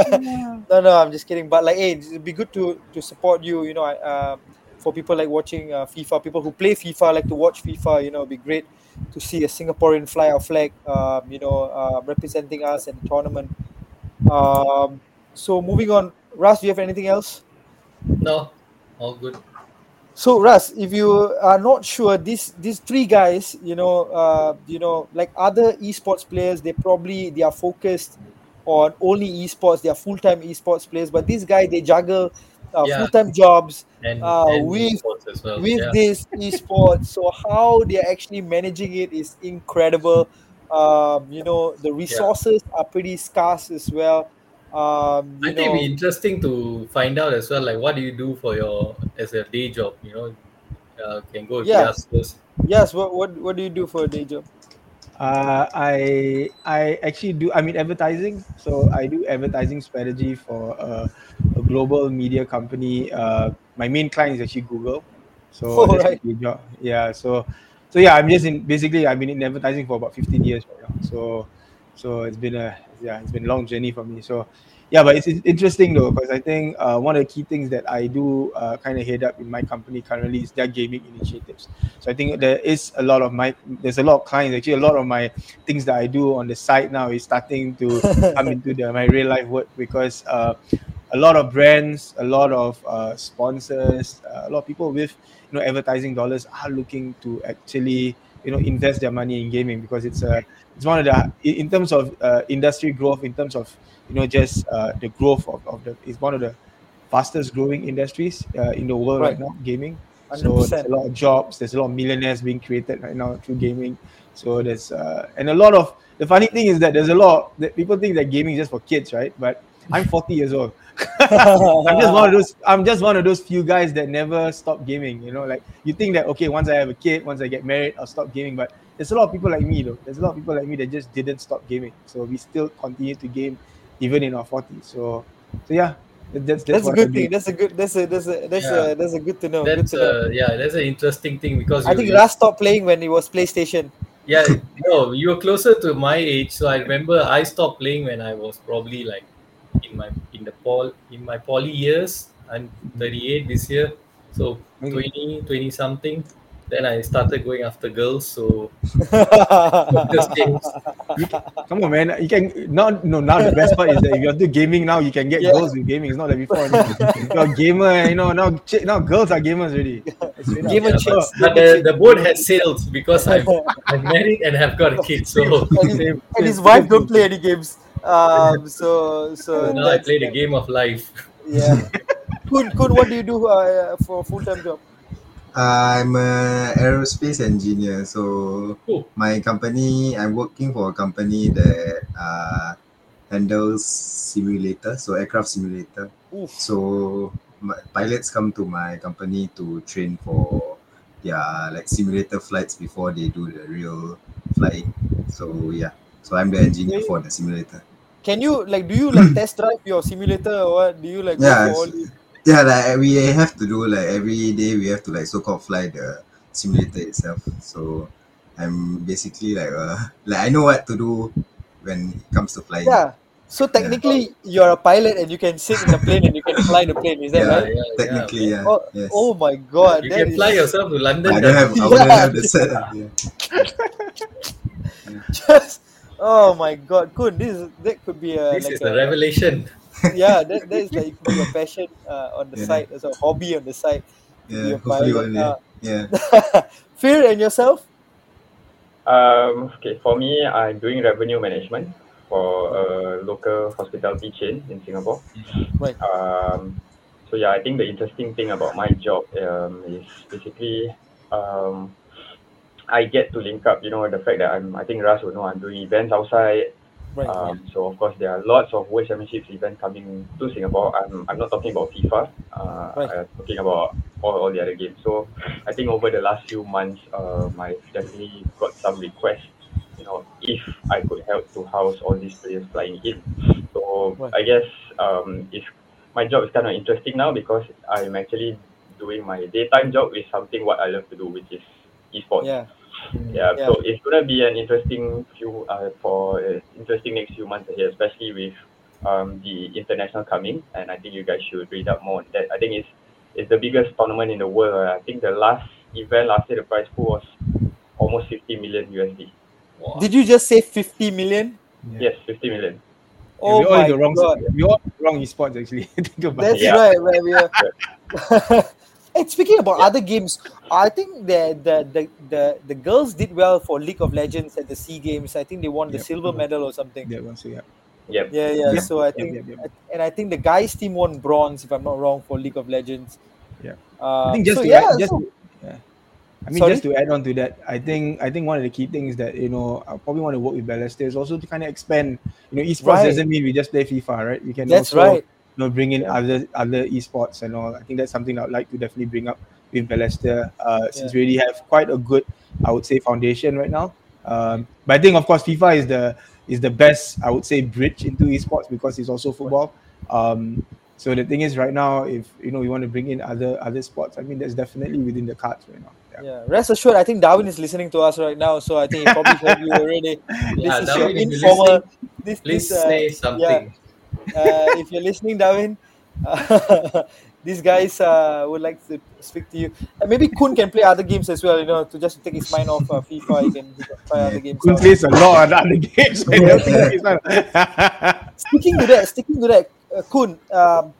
<laughs> no no i'm just kidding. But like hey it'd be good to to support you you know I, um for people like watching uh, FIFA, people who play FIFA like to watch FIFA. You know, it'd be great to see a Singaporean fly our flag. Um, you know, uh, representing us in the tournament. Um, so moving on, Ras, do you have anything else? No, all good. So Ras, if you are not sure, these these three guys, you know, uh, you know, like other esports players, they probably they are focused on only esports. They are full time esports players, but this guy they juggle uh, Yeah. full time jobs And, Uh, and with- well. with yeah. this esports. So how they are actually managing it is incredible. Um, you know, the resources are pretty scarce as well. Um, I think know, it'd be interesting to find out as well, like what do you do for your as a day job? You know, uh, can go Yeah. Yes. What, what what do you do for a day job? Uh, I I actually do. I mean advertising, so I do advertising strategy for a, a global media company. Uh, my main client is actually Google, so <laughs> Oh, that's right. job. Yeah, so so yeah, I'm just in basically I've been in advertising for about 15 years right now. So so it's been a yeah, it's been a long journey for me. So yeah, but it's, it's interesting though because I think uh, one of the key things that I do uh, kind of head up in my company currently is their gaming initiatives. So I think there is a lot of my there's a lot of clients actually a lot of my things that I do on the site now is starting to <laughs> come into the, my real life work because uh, a lot of brands, a lot of uh, sponsors, uh, a lot of people with you know advertising dollars are looking to actually you know invest their money in gaming because it's a it's one of the in terms of uh, industry growth in terms of you know just uh, the growth of, of the it's one of the fastest growing industries uh, in the world right, Right. now gaming. So there's a lot of jobs there's a lot of millionaires being created right now through gaming. So there's uh, and a lot of the funny thing is that there's a lot that people think that gaming is just for kids right? But i'm 40 years old. <laughs> I'm just one of those i'm just one of those few guys that never stop gaming you know? Like you think that okay once i have a kid once i get married i'll stop gaming. But there's a lot of people like me though there's a lot of people like me that just didn't stop gaming so we still continue to game even in our 40s so so yeah that's that's, That's a good thing. That's a good. That's a that's a that's Yeah. a that's a good to know. Good That's to know. uh, yeah, that's an interesting thing because I think you- Ras stopped playing when it was PlayStation. yeah, no, you were closer to my age, so I remember I stopped playing when I was probably like in my in the pol in my poly years. I'm 38 this year, so 20 20 something. Then I started going after girls, so. <laughs> Come on, man. You can now. No, now the best part is that if you're into gaming now, you can get Yeah. girls with gaming. It's not like before. you're a gamer, you know. Now, chi- now girls are gamers already. Straight up. Gamer Yeah, chicks. but, but the, the boat has sailed because I'm, I'm married and have got a kid. So and his, and his wife don't play any games. Um, so so now I play the game of life. Yeah. Kun, Kun, what do you do uh, for a full time job? I'm a aerospace engineer. So Oh. my company, I'm working for a company that uh, handles simulator, so aircraft simulator. Oof. So my, pilots come to my company to train for their like simulator flights before they do the real flying. So yeah, so I'm the engineer for the simulator. Can you like do you like test drive your simulator or what? Do you like go Yeah, all the Yeah, like we have to do like every day we have to like so-called fly the simulator itself. So I'm basically like uh <laughs> like I know what to do when it comes to flying. Yeah. So technically you're a pilot and you can sit in the plane and you can fly the plane, is that Yeah, right? Technically, yeah. Oh, yes. oh my god. You that can is- fly yourself to London. I don't have I wouldn't Yeah. have the setup. <laughs> Yeah. just oh my god, Kun, this is that could be a This like is the a, revelation. <laughs> yeah, that, that is like could be a passion uh, on the Yeah. side as a hobby on the side. to be Yeah, a hopefully one day. Uh, Yeah. <laughs> Phil and yourself? Um, okay, for me, I'm doing revenue management for a local hospitality chain in Singapore. Right. Um, so yeah, I think the interesting thing about my job um, is basically um, I get to link up. You know, the fact that I'm. I think Ras will know I'm doing events outside. Right. Um, so of course there are lots of World Championships events coming to Singapore. I'm, I'm not talking about FIFA. Uh, Right. I'm talking about all, all the other games. So I think over the last few months, um, I've definitely got some requests. You know, if I could help to house all these players flying in. So Right. I guess um, if my job is kind of interesting now because I'm actually doing my daytime job with something what I love to do, which is esports. yeah. Yeah, Yeah. so it's gonna be an interesting few uh, for uh, interesting next few months ahead, especially with um, the international coming, and I think you guys should read up more on that. I think it's it's the biggest tournament in the world. I think the last event last year the prize pool was almost 50 million USD. Wow. Did you just say 50 million? Yes, 50 million. Yeah, Oh we all my the wrong god. we all wrong esports actually. <laughs> Think about That's it. Yeah. right. We are. <laughs> <laughs> and speaking about other games, I think the, the the the the girls did well for League of Legends at the Sea Games. I think they won the Yep. silver medal or something. That one, so yeah. Yep. Yeah, yeah. Yep. So I think, yep, yep. and I think the guys team won bronze, if I'm not wrong, for League of Legends. Yeah. Uh, I think just so to yeah, add, just so- to, yeah. I mean, Sorry? just to add on to that, I think I think one of the key things that you know I probably want to work with Balestier is also to kind of expand. You know, esports Right. doesn't mean we just play FIFA, right? We can that's also right. You know bring in Yeah. other other esports and all. I think that's something I'd like to definitely bring up with Balestier. Uh, since Yeah. we already have quite a good, I would say, foundation right now. Um, but I think of course FIFA is the is the best I would say bridge into esports because it's also football. Um, so the thing is, right now, if you know you want to bring in other other sports, I mean that's definitely within the cards right now. Yeah. Yeah. Rest assured, I think Darwin is listening to us right now, so I think he probably heard you already. <laughs> Yeah, this is your Darwin, if you're informal. listening, This, Please this, uh, say something. uh, if you're listening, Darwin, uh, <laughs> these guys uh, would like to speak to you. And maybe Kun can play other games as well, you know, to just take his mind off uh, FIFA. He can, he can try other games. Kun plays a lot of other games. I don't think he's not- Sticking to that, sticking to that, uh, Kun. Um,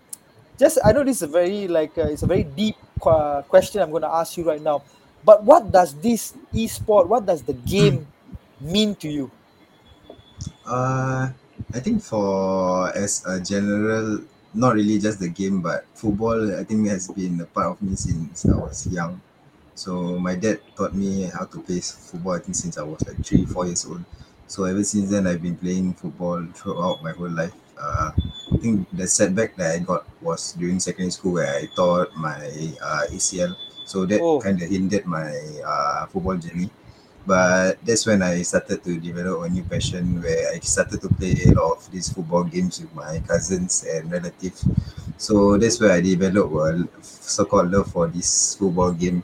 just I know this is a very like uh, it's a very deep uh, question I'm going to ask you right now. But what does this e-sport? What does the game mean to you? Uh, I think for as a general, not really just the game, but football. I think has been a part of me since I was young. So my dad taught me how to play football. I think since I was like three, four years old. So ever since then, I've been playing football throughout my whole life. Uh, I think the setback that I got was during secondary school where I tore my uh, ACL. So that Oh. kind of hindered my uh, football journey. But that's when I started to develop a new passion where I started to play a lot of these football games with my cousins and relatives. So that's where I developed a so-called love for this football game,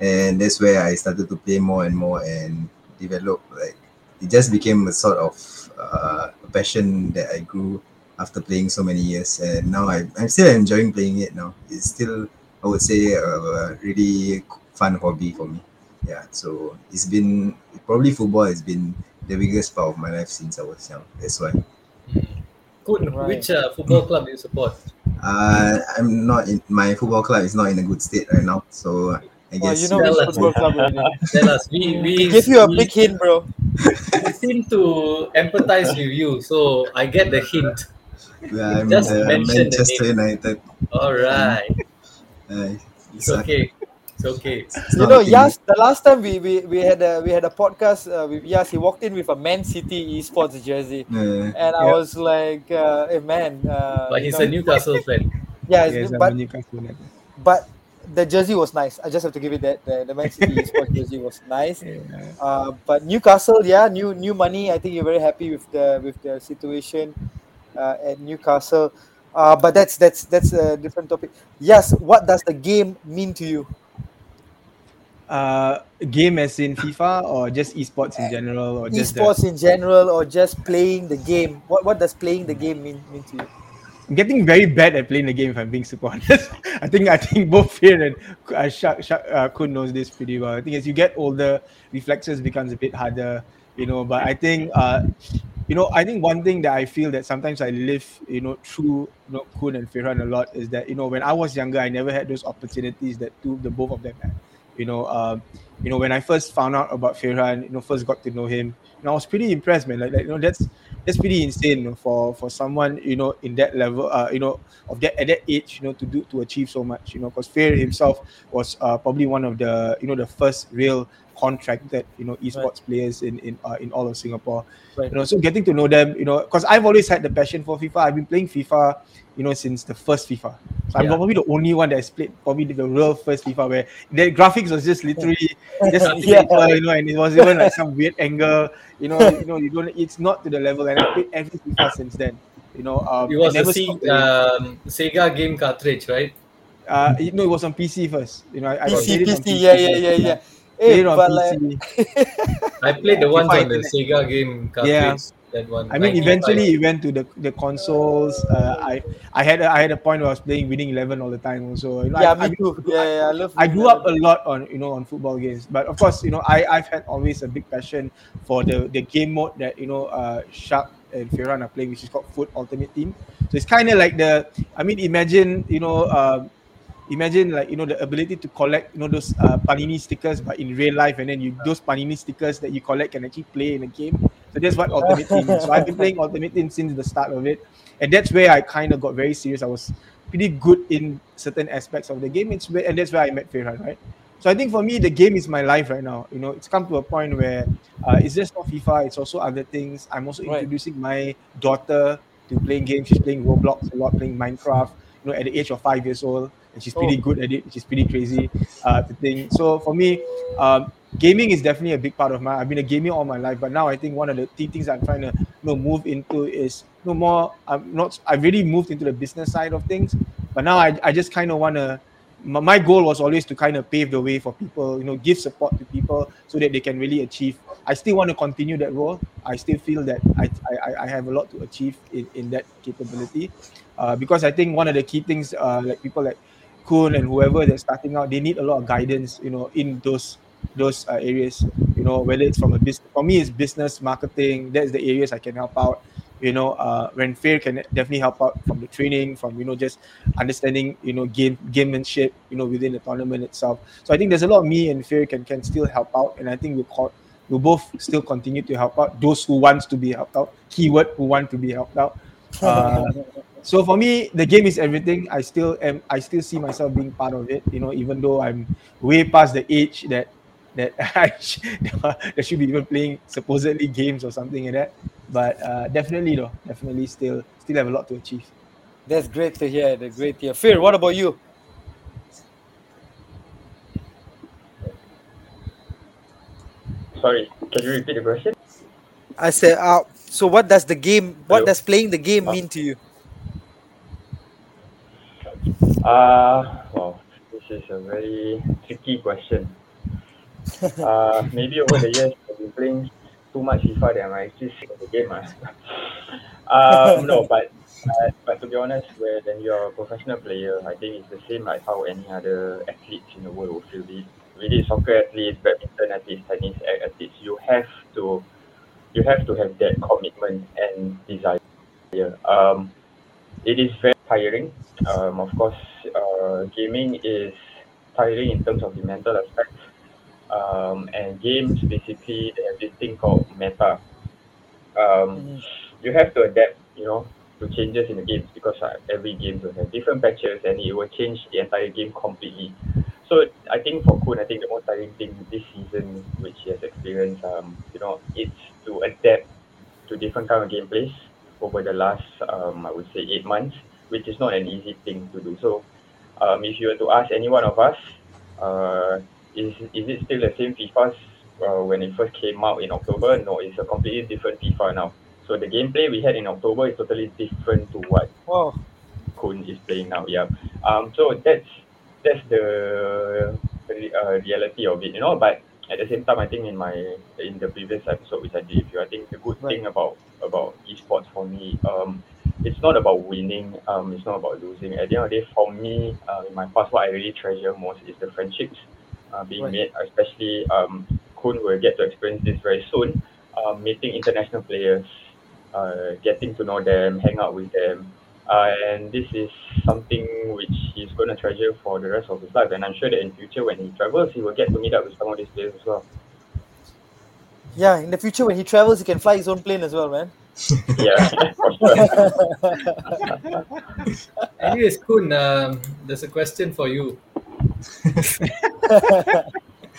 and that's where I started to play more and more and develop like it just became a sort of uh, a passion that I grew after playing so many years, and now I, I'm still enjoying playing it. Now it's still I would say a really fun hobby for me yeah so it's been probably football has been the biggest part of my life since i was young that's why Kun, Right. which uh, football club do you support? uh i'm not in my football club is not in a good state right now so i Oh, guess you know Tell which us. football club. <laughs> Tell us. We we He gave you a we- big hint, bro. we seem to empathize with you, so I get the hint. yeah, i'm Just uh, mention manchester name. united All right, uh, it's okay. It's okay. it's You know, looking Yas. The last time we, we, we had a we had a podcast uh, with Yas, he walked in with a Man City esports jersey, good. Uh, and I Yeah. was like, uh, "Hey man!" Uh, But he's know, a Newcastle fan. Yeah, Yes, it's, I'm but a Newcastle United. but the jersey was nice. I just have to give it that. The, the Man City esports jersey was nice. Yeah. Uh, but Newcastle, yeah, new new money. I think you're very happy with the with the situation uh, at Newcastle. Uh, but that's that's that's a different topic. Yes, what does the game mean to you? Uh, game as in FIFA or just esports in general or just the- Esports in general, or just playing the game? What what does playing the game mean mean to you? I'm getting very bad at playing the game if I'm being super <laughs> honest. I think I think both Fear and uh, Shak, Shak, uh, Kun knows this pretty well. I think as you get older, reflexes becomes a bit harder, you know. But I think uh, you know, I think one thing that I feel that sometimes I live, you know, through you know, Kun and Firhan a lot is that you know when I was younger, I never had those opportunities that two the both of them had. You know, um, you know when I first found out about Firhan, you know, first got to know him, and I was pretty impressed, man. Like, like you know, that's that's pretty insane for for someone you know in that level, uh, you know, of that at that age, you know, to do to achieve so much, you know, because Fair himself was uh, probably one of the you know the first real contracted you know esports right. players in in uh, in all of Singapore. Right. You know, so getting to know them, you know, because I've always had the passion for FIFA. I've been playing FIFA, you know, since the first FIFA. So I'm probably the only one that has played probably the real first FIFA where the graphics was just literally just <laughs> yeah. you know, and it was even like some weird angle. You know, you know, you don't. It's not to the level, and I played every FIFA since then. You know, um, it was a C, um, Sega game cartridge, right? Uh, no, it was on PC first. You know, I, PC, I PC, PC, yeah, yeah, yeah, yeah. Hey, but like... <laughs> I played the ones on the Sega game cartridge. Yeah. That one. I mean, eventually it went to the, the consoles. Uh, I I had a, I had a point where I was playing winning eleven all the time. Also, you know, yeah, I, me I, too. Yeah, yeah, I love. I grew up a lot on you know on football games, but of course, you know, I I've had always a big passion for the the game mode that you know uh Shark and Firhan are playing, which is called Foot Ultimate Team. So it's kind of like the. I mean, imagine you know. Um, imagine like you know the ability to collect you know those uh, panini stickers but in real life and then you those panini stickers that you collect can actually play in a game. So that's what ultimate team is. So i've been playing ultimate team since the start of it and that's where i kind of got very serious. I was pretty good in certain aspects of the game. It's where, and that's where i met Firhan, right? So i think for me the game is my life right now. You know it's come to a point where uh, it's just not fifa it's also other things. I'm also right. introducing my daughter to playing games. She's playing roblox a lot playing minecraft you know at the age of five years old and she's pretty oh. good at it. She's pretty crazy. Uh, the thing. So for me, um, gaming is definitely a big part of my. I've been a gamer all my life, but now I think one of the key things I'm trying to you know move into is you no more. I'm not. I've really moved into the business side of things, but now I, I just kind of want to. My goal was always to kind of pave the way for people, you know, give support to people so that they can really achieve. I still want to continue that role. I still feel that I, I, I have a lot to achieve in, in that capability. Uh, because I think one of the key things, uh, like people like Kun and whoever that's starting out, they need a lot of guidance, you know, in those those uh, areas. You know, whether it's from a business, for me, it's business marketing. That's the areas I can help out. You know, uh, when Fair can definitely help out from the training, from you know just understanding, you know, game gamemanship, you know, within the tournament itself. So I think there's a lot of me and Fair can can still help out, and I think we'll call, we'll both still continue to help out those who wants to be helped out. Keyword who want to be helped out. Uh, so for me the game is everything. I still am i still see myself being part of it you know even though i'm way past the age that that <laughs> I <laughs> that should be even playing supposedly games or something like that. But uh, definitely though definitely still still have a lot to achieve. That's great to hear that's great to hear. Fear what about you? Sorry can you repeat the question? I said uh, so what does the game what Hello? does playing the game uh, mean to you uh, well, this is a very tricky question. <laughs> Uh, maybe over the years I've been playing too much FIFA that I'm actually sick of the game. Uh. <laughs> um, no, but uh, but to be honest, when you're a professional player, I think it's the same like how any other athletes in the world will feel. Be really soccer athletes, badminton athletes, tennis athletes. You have to you have to have that commitment and desire. Um, it is very tiring. Um, of course, uh, gaming is tiring in terms of the mental aspect. Um, and games basically they have this thing called meta. Um, mm. You have to adapt, you know, to changes in the games because uh, every game will have different patches and it will change the entire game completely. So I think for Kun, I think the most tiring thing this season, which he has experienced, um, you know, it's to adapt to different kind of gameplays over the last, um, I would say, eight months, which is not an easy thing to do. So, um, if you were to ask any one of us, uh, is is it still the same FIFA uh, when it first came out in October? No, it's a completely different FIFA now. So the gameplay we had in October is totally different to what. Kun is playing now. Yeah. Um. So that's that's the uh, reality of it, you know. But at the same time, I think in my in the previous episode which I did with you, I think the good right. thing about about esports for me, um, it's not about winning, um, it's not about losing. At the end of the day, for me, uh, in my past, what I really treasure most is the friendships uh, being right. made. Especially, um, Kun will get to experience this very soon. Uh, meeting international players, uh, getting to know them, hang out with them, uh, and this is something which he's going to treasure for the rest of his life. And I'm sure that in future, when he travels, he will get to meet up with some of these players as well. Yeah, in the future, when he travels, he can fly his own plane as well, man. <laughs> Yeah, for sure. <laughs> Anyways, Kun, um, there's a question for you. <laughs>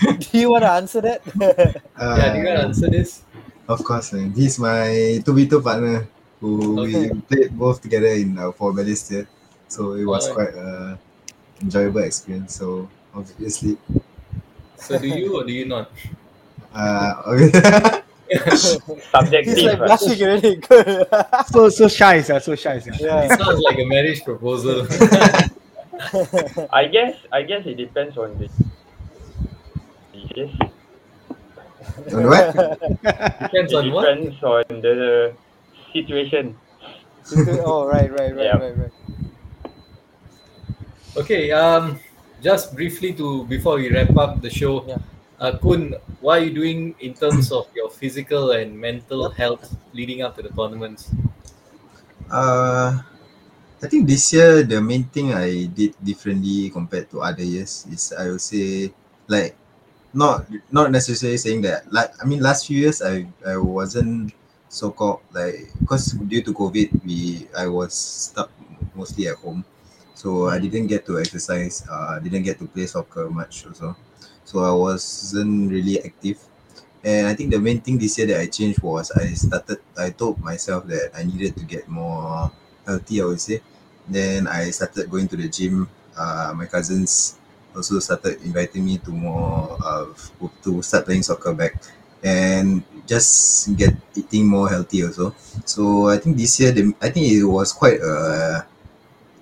Do you want to answer that? Uh, yeah, do you want to answer this? Of course, man. He's my 2v2 partner who Okay. we played both together in our four bellies year. So it was Alright. quite a enjoyable experience. So obviously, So do you or do you not? <laughs> uh, <laughs> He's Subjective. like ah. blushing already. <laughs> Good. So so shy, sir. So shy, sir. yeah. It sounds like a marriage proposal. I guess I guess it depends on the yes. on what? Depends It on what? depends on the situation. <laughs> oh, right, right, right, Yeah. right, right. Okay, um, just briefly to before we wrap up the show, Yeah. uh, Kun, what are you doing in terms of your physical and mental health leading up to the tournaments? Uh, I think this year the main thing I did differently compared to other years is I would say like not not necessarily saying that like I mean last few years I I wasn't so called like because due to COVID we I was stuck mostly at home. So I didn't get to exercise uh didn't get to play soccer much also. So I wasn't really active. And I think the main thing this year that I changed was I started I told myself that I needed to get more healthy I would say. Then I started going to the gym. Uh, my cousins also started inviting me to more uh, to start playing soccer back. And just get eating more healthy also. So I think this year the, I think it was quite a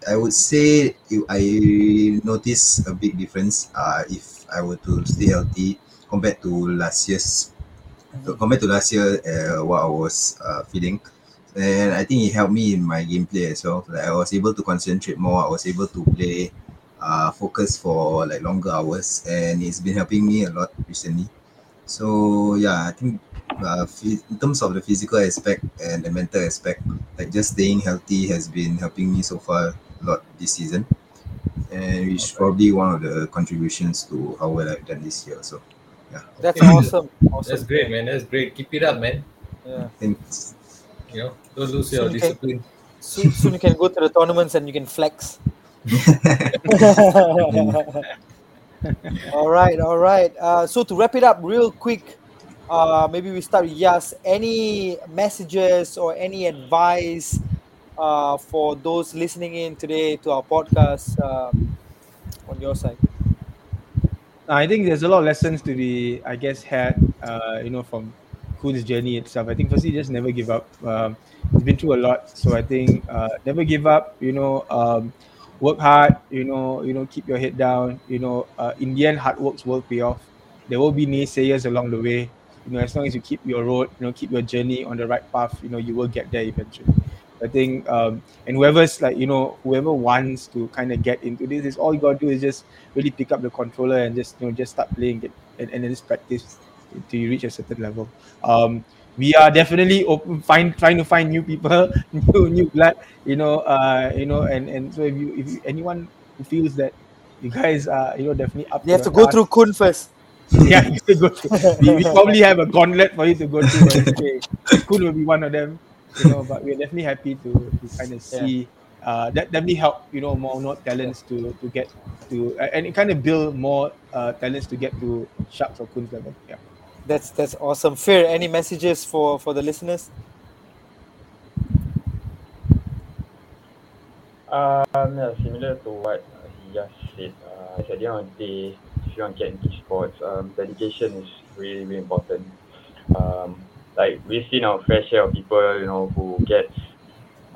I would say it- I noticed a big difference uh, if I were to stay healthy compared to last year's compared to last year uh, what I was uh, feeling. And I think it helped me in my gameplay as well. Like I was able to concentrate more. I was able to play uh, focus for like longer hours. And it's been helping me a lot recently. So yeah I think uh, in terms of the physical aspect and the mental aspect like just staying healthy has been helping me so far a lot this season and it's probably one of the contributions to how well I've done this year so yeah, That's awesome. Awesome. That's great, man. That's great. Keep it up, man. Yeah. thanks You know, don't lose your Soon you can- discipline. Soon, soon you can go to the tournaments and you can flex. <laughs> <laughs> all right, all right. Uh, so to wrap it up real quick, uh, maybe we start with Yas. Any messages or any advice uh, for those listening in today to our podcast um, on your side? I think there's a lot of lessons to be, I guess, had, uh, you know, from Kun's journey itself. I think firstly, just never give up. Um, he's been through a lot, so I think uh, never give up. You know, um, work hard. You know, you know, keep your head down. You know, uh, in the end, hard works will pay off. There will be naysayers along the way. You know, as long as you keep your road, you know, keep your journey on the right path, you know, you will get there eventually. I think, um, and whoever's like, you know, whoever wants to kind of get into this, is all you gotta do is just really pick up the controller and just you know just start playing it and, and then just practice till you reach a certain level. Um, we are definitely open, find trying to find new people, <laughs> new new blood, you know, uh, you know, and and so if you if you, anyone feels that you guys are you know definitely up, You have to go task, through Kun first. <laughs> yeah, you can go through. We, we probably have a gauntlet for you to go through. and, Okay, school will be one of them, you know. But we're definitely happy to, to kind of see uh, that definitely help you know more more talents to to get to uh, and it kind of build more uh, talents to get to sharks or Kun's level. Yeah. That's that's awesome. Fair. Any messages for for the listeners? Um, yeah, similar to what uh, he just said. Uh, at the end of the day, if you want to get into sports, um, dedication is really, really important. Um, like we've seen our fair share of people, you know, who get,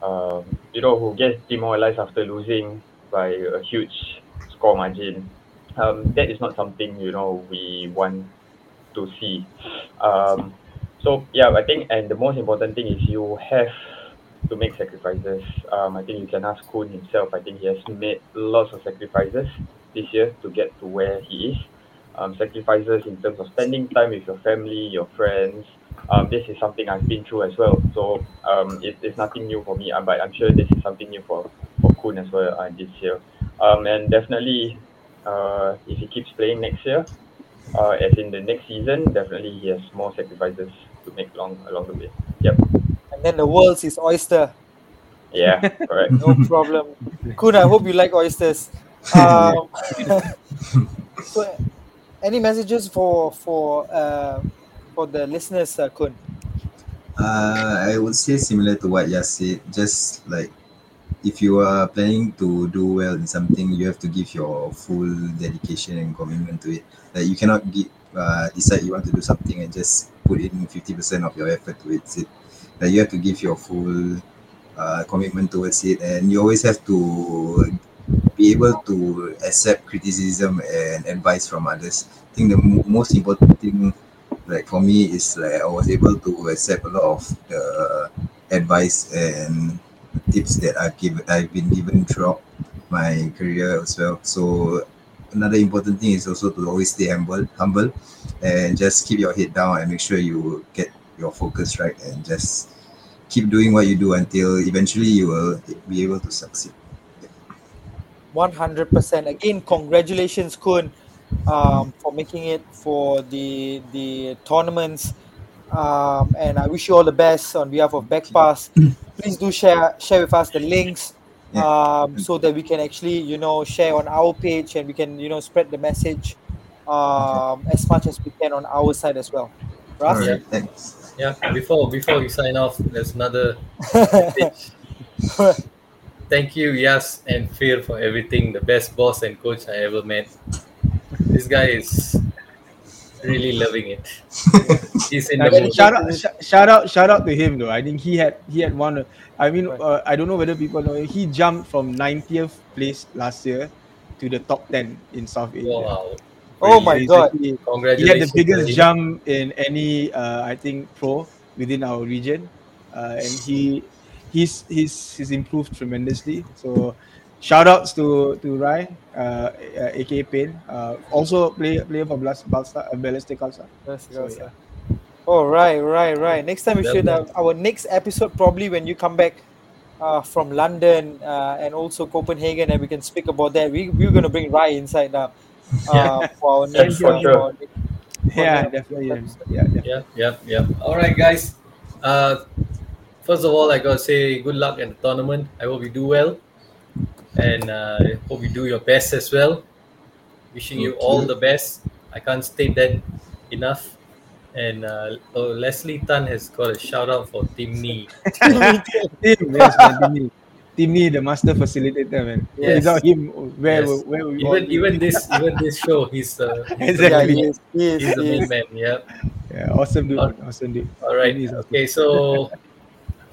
um, you know, who get demoralized after losing by a huge score margin. Um, that is not something you know we want to see. Um, so yeah, I think, and the most important thing is you have to make sacrifices. Um, I think you can ask Kun himself. I think he has made lots of sacrifices this year to get to where he is. Um, sacrifices in terms of spending time with your family, your friends. Um, this is something I've been through as well. So um, it, it's nothing new for me, uh, but I'm sure this is something new for, for Kun as well uh, this year. Um, and definitely, uh, if he keeps playing next year, uh, as in the next season, definitely he has more sacrifices to make along along the way. Yep. And then the world's is oyster. Yeah, <laughs> correct. No problem. Kun, I hope you like oysters. Um, <laughs> so, any messages for for uh, for the listeners, uh, Kun? Uh, I would say similar to what Yas said. Just like if you are planning to do well in something, you have to give your full dedication and commitment to it. Like you cannot get, uh, decide you want to do something and just put in fifty percent of your effort towards it. Like you have to give your full uh, commitment towards it, and you always have to be able to accept criticism and advice from others. I think the mo- most important thing, like for me, is like I was able to accept a lot of the advice and tips that I've given, I've been given throughout my career as well. So another important thing is also to always stay humble, humble, and just keep your head down and make sure you get your focus right and just keep doing what you do until eventually you will be able to succeed. 100%. Again, congratulations, Kun, um, for making it for the the tournaments. Um, and I wish you all the best on behalf of Backpass. <clears throat> Please do share share with us the links um, so that we can actually, you know, share on our page and we can, you know, spread the message um, as much as we can on our side as well. All Ras? right, thanks. Yeah, before before we sign off, there's another <laughs> Thank you, Yas and Fear, for everything. The best boss and coach I ever met. This guy is really loving it. <laughs> He's in the shout out, sh- shout out, shout out to him though. I think he had he had one. I mean, uh, I don't know whether people know. He jumped from 90th place last year to the top 10 in South Asia. Wow. Oh my God. actually- He had the biggest jump in any, uh, I think, pro within our region, uh, and he he's he's he's improved tremendously. So, shout outs to to Rai, uh, uh, aka Pain, uh, also play player for Blast Balstar, uh, Balestier Khalsa. Yes, So, yeah. Oh right, right, right. Next time we should done. have our next episode probably when you come back uh, from London uh, and also Copenhagen, and we can speak about that. We we're gonna bring Rai inside <laughs> now uh, for our <laughs> next for uh, sure. for- Yeah, definitely. Yeah, episode. yeah, definitely. Yeah, yeah, yeah. All right, guys. First of all, I gotta say good luck at the tournament. I hope you do well, and uh, I hope you do your best as well. Wishing you all the best. I can't state that enough. And uh, oh, Leslie Tan has got a shout out for Team Knee. <laughs> Team, yes, man, Team Lee. Team Lee, the master facilitator, man. Yes. Without him, where Yes. where we Even even this even this show, he's uh, <laughs> he's, the, Yeah, Exactly. he is, he he's the main is. man. Yeah. yeah, awesome dude, All- awesome dude. All right. Team Lee is awesome. Okay, so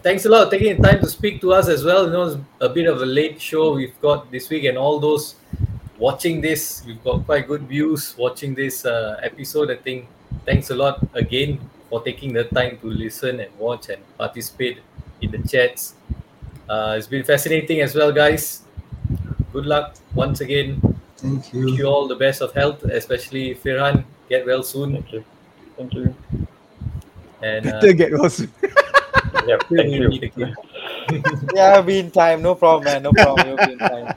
thanks a lot for taking the time to speak to us as well. You know, it's a bit of a late show we've got this week, and all those watching this, we've got quite good views watching this uh, episode. I think thanks a lot again for taking the time to listen and watch and participate in the chats. Uh, it's been fascinating as well, guys. Good luck once again. Thank you. Wish you. you all the best of health, especially Firhan. Get well soon, Thank you. Thank you. and uh, Better get well soon. <laughs> Yep, till <laughs> thank we you. meet again. <laughs> Yeah, be in time. No problem, man. No problem. You'll be in time.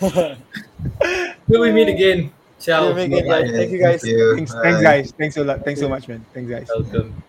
<laughs> Till we meet again. Ciao. Yeah, make it, Bye-bye. guys. Thank you, guys. Thanks, thanks Bye. guys. Thanks a lot. Thanks so much, man. Thanks guys. Welcome.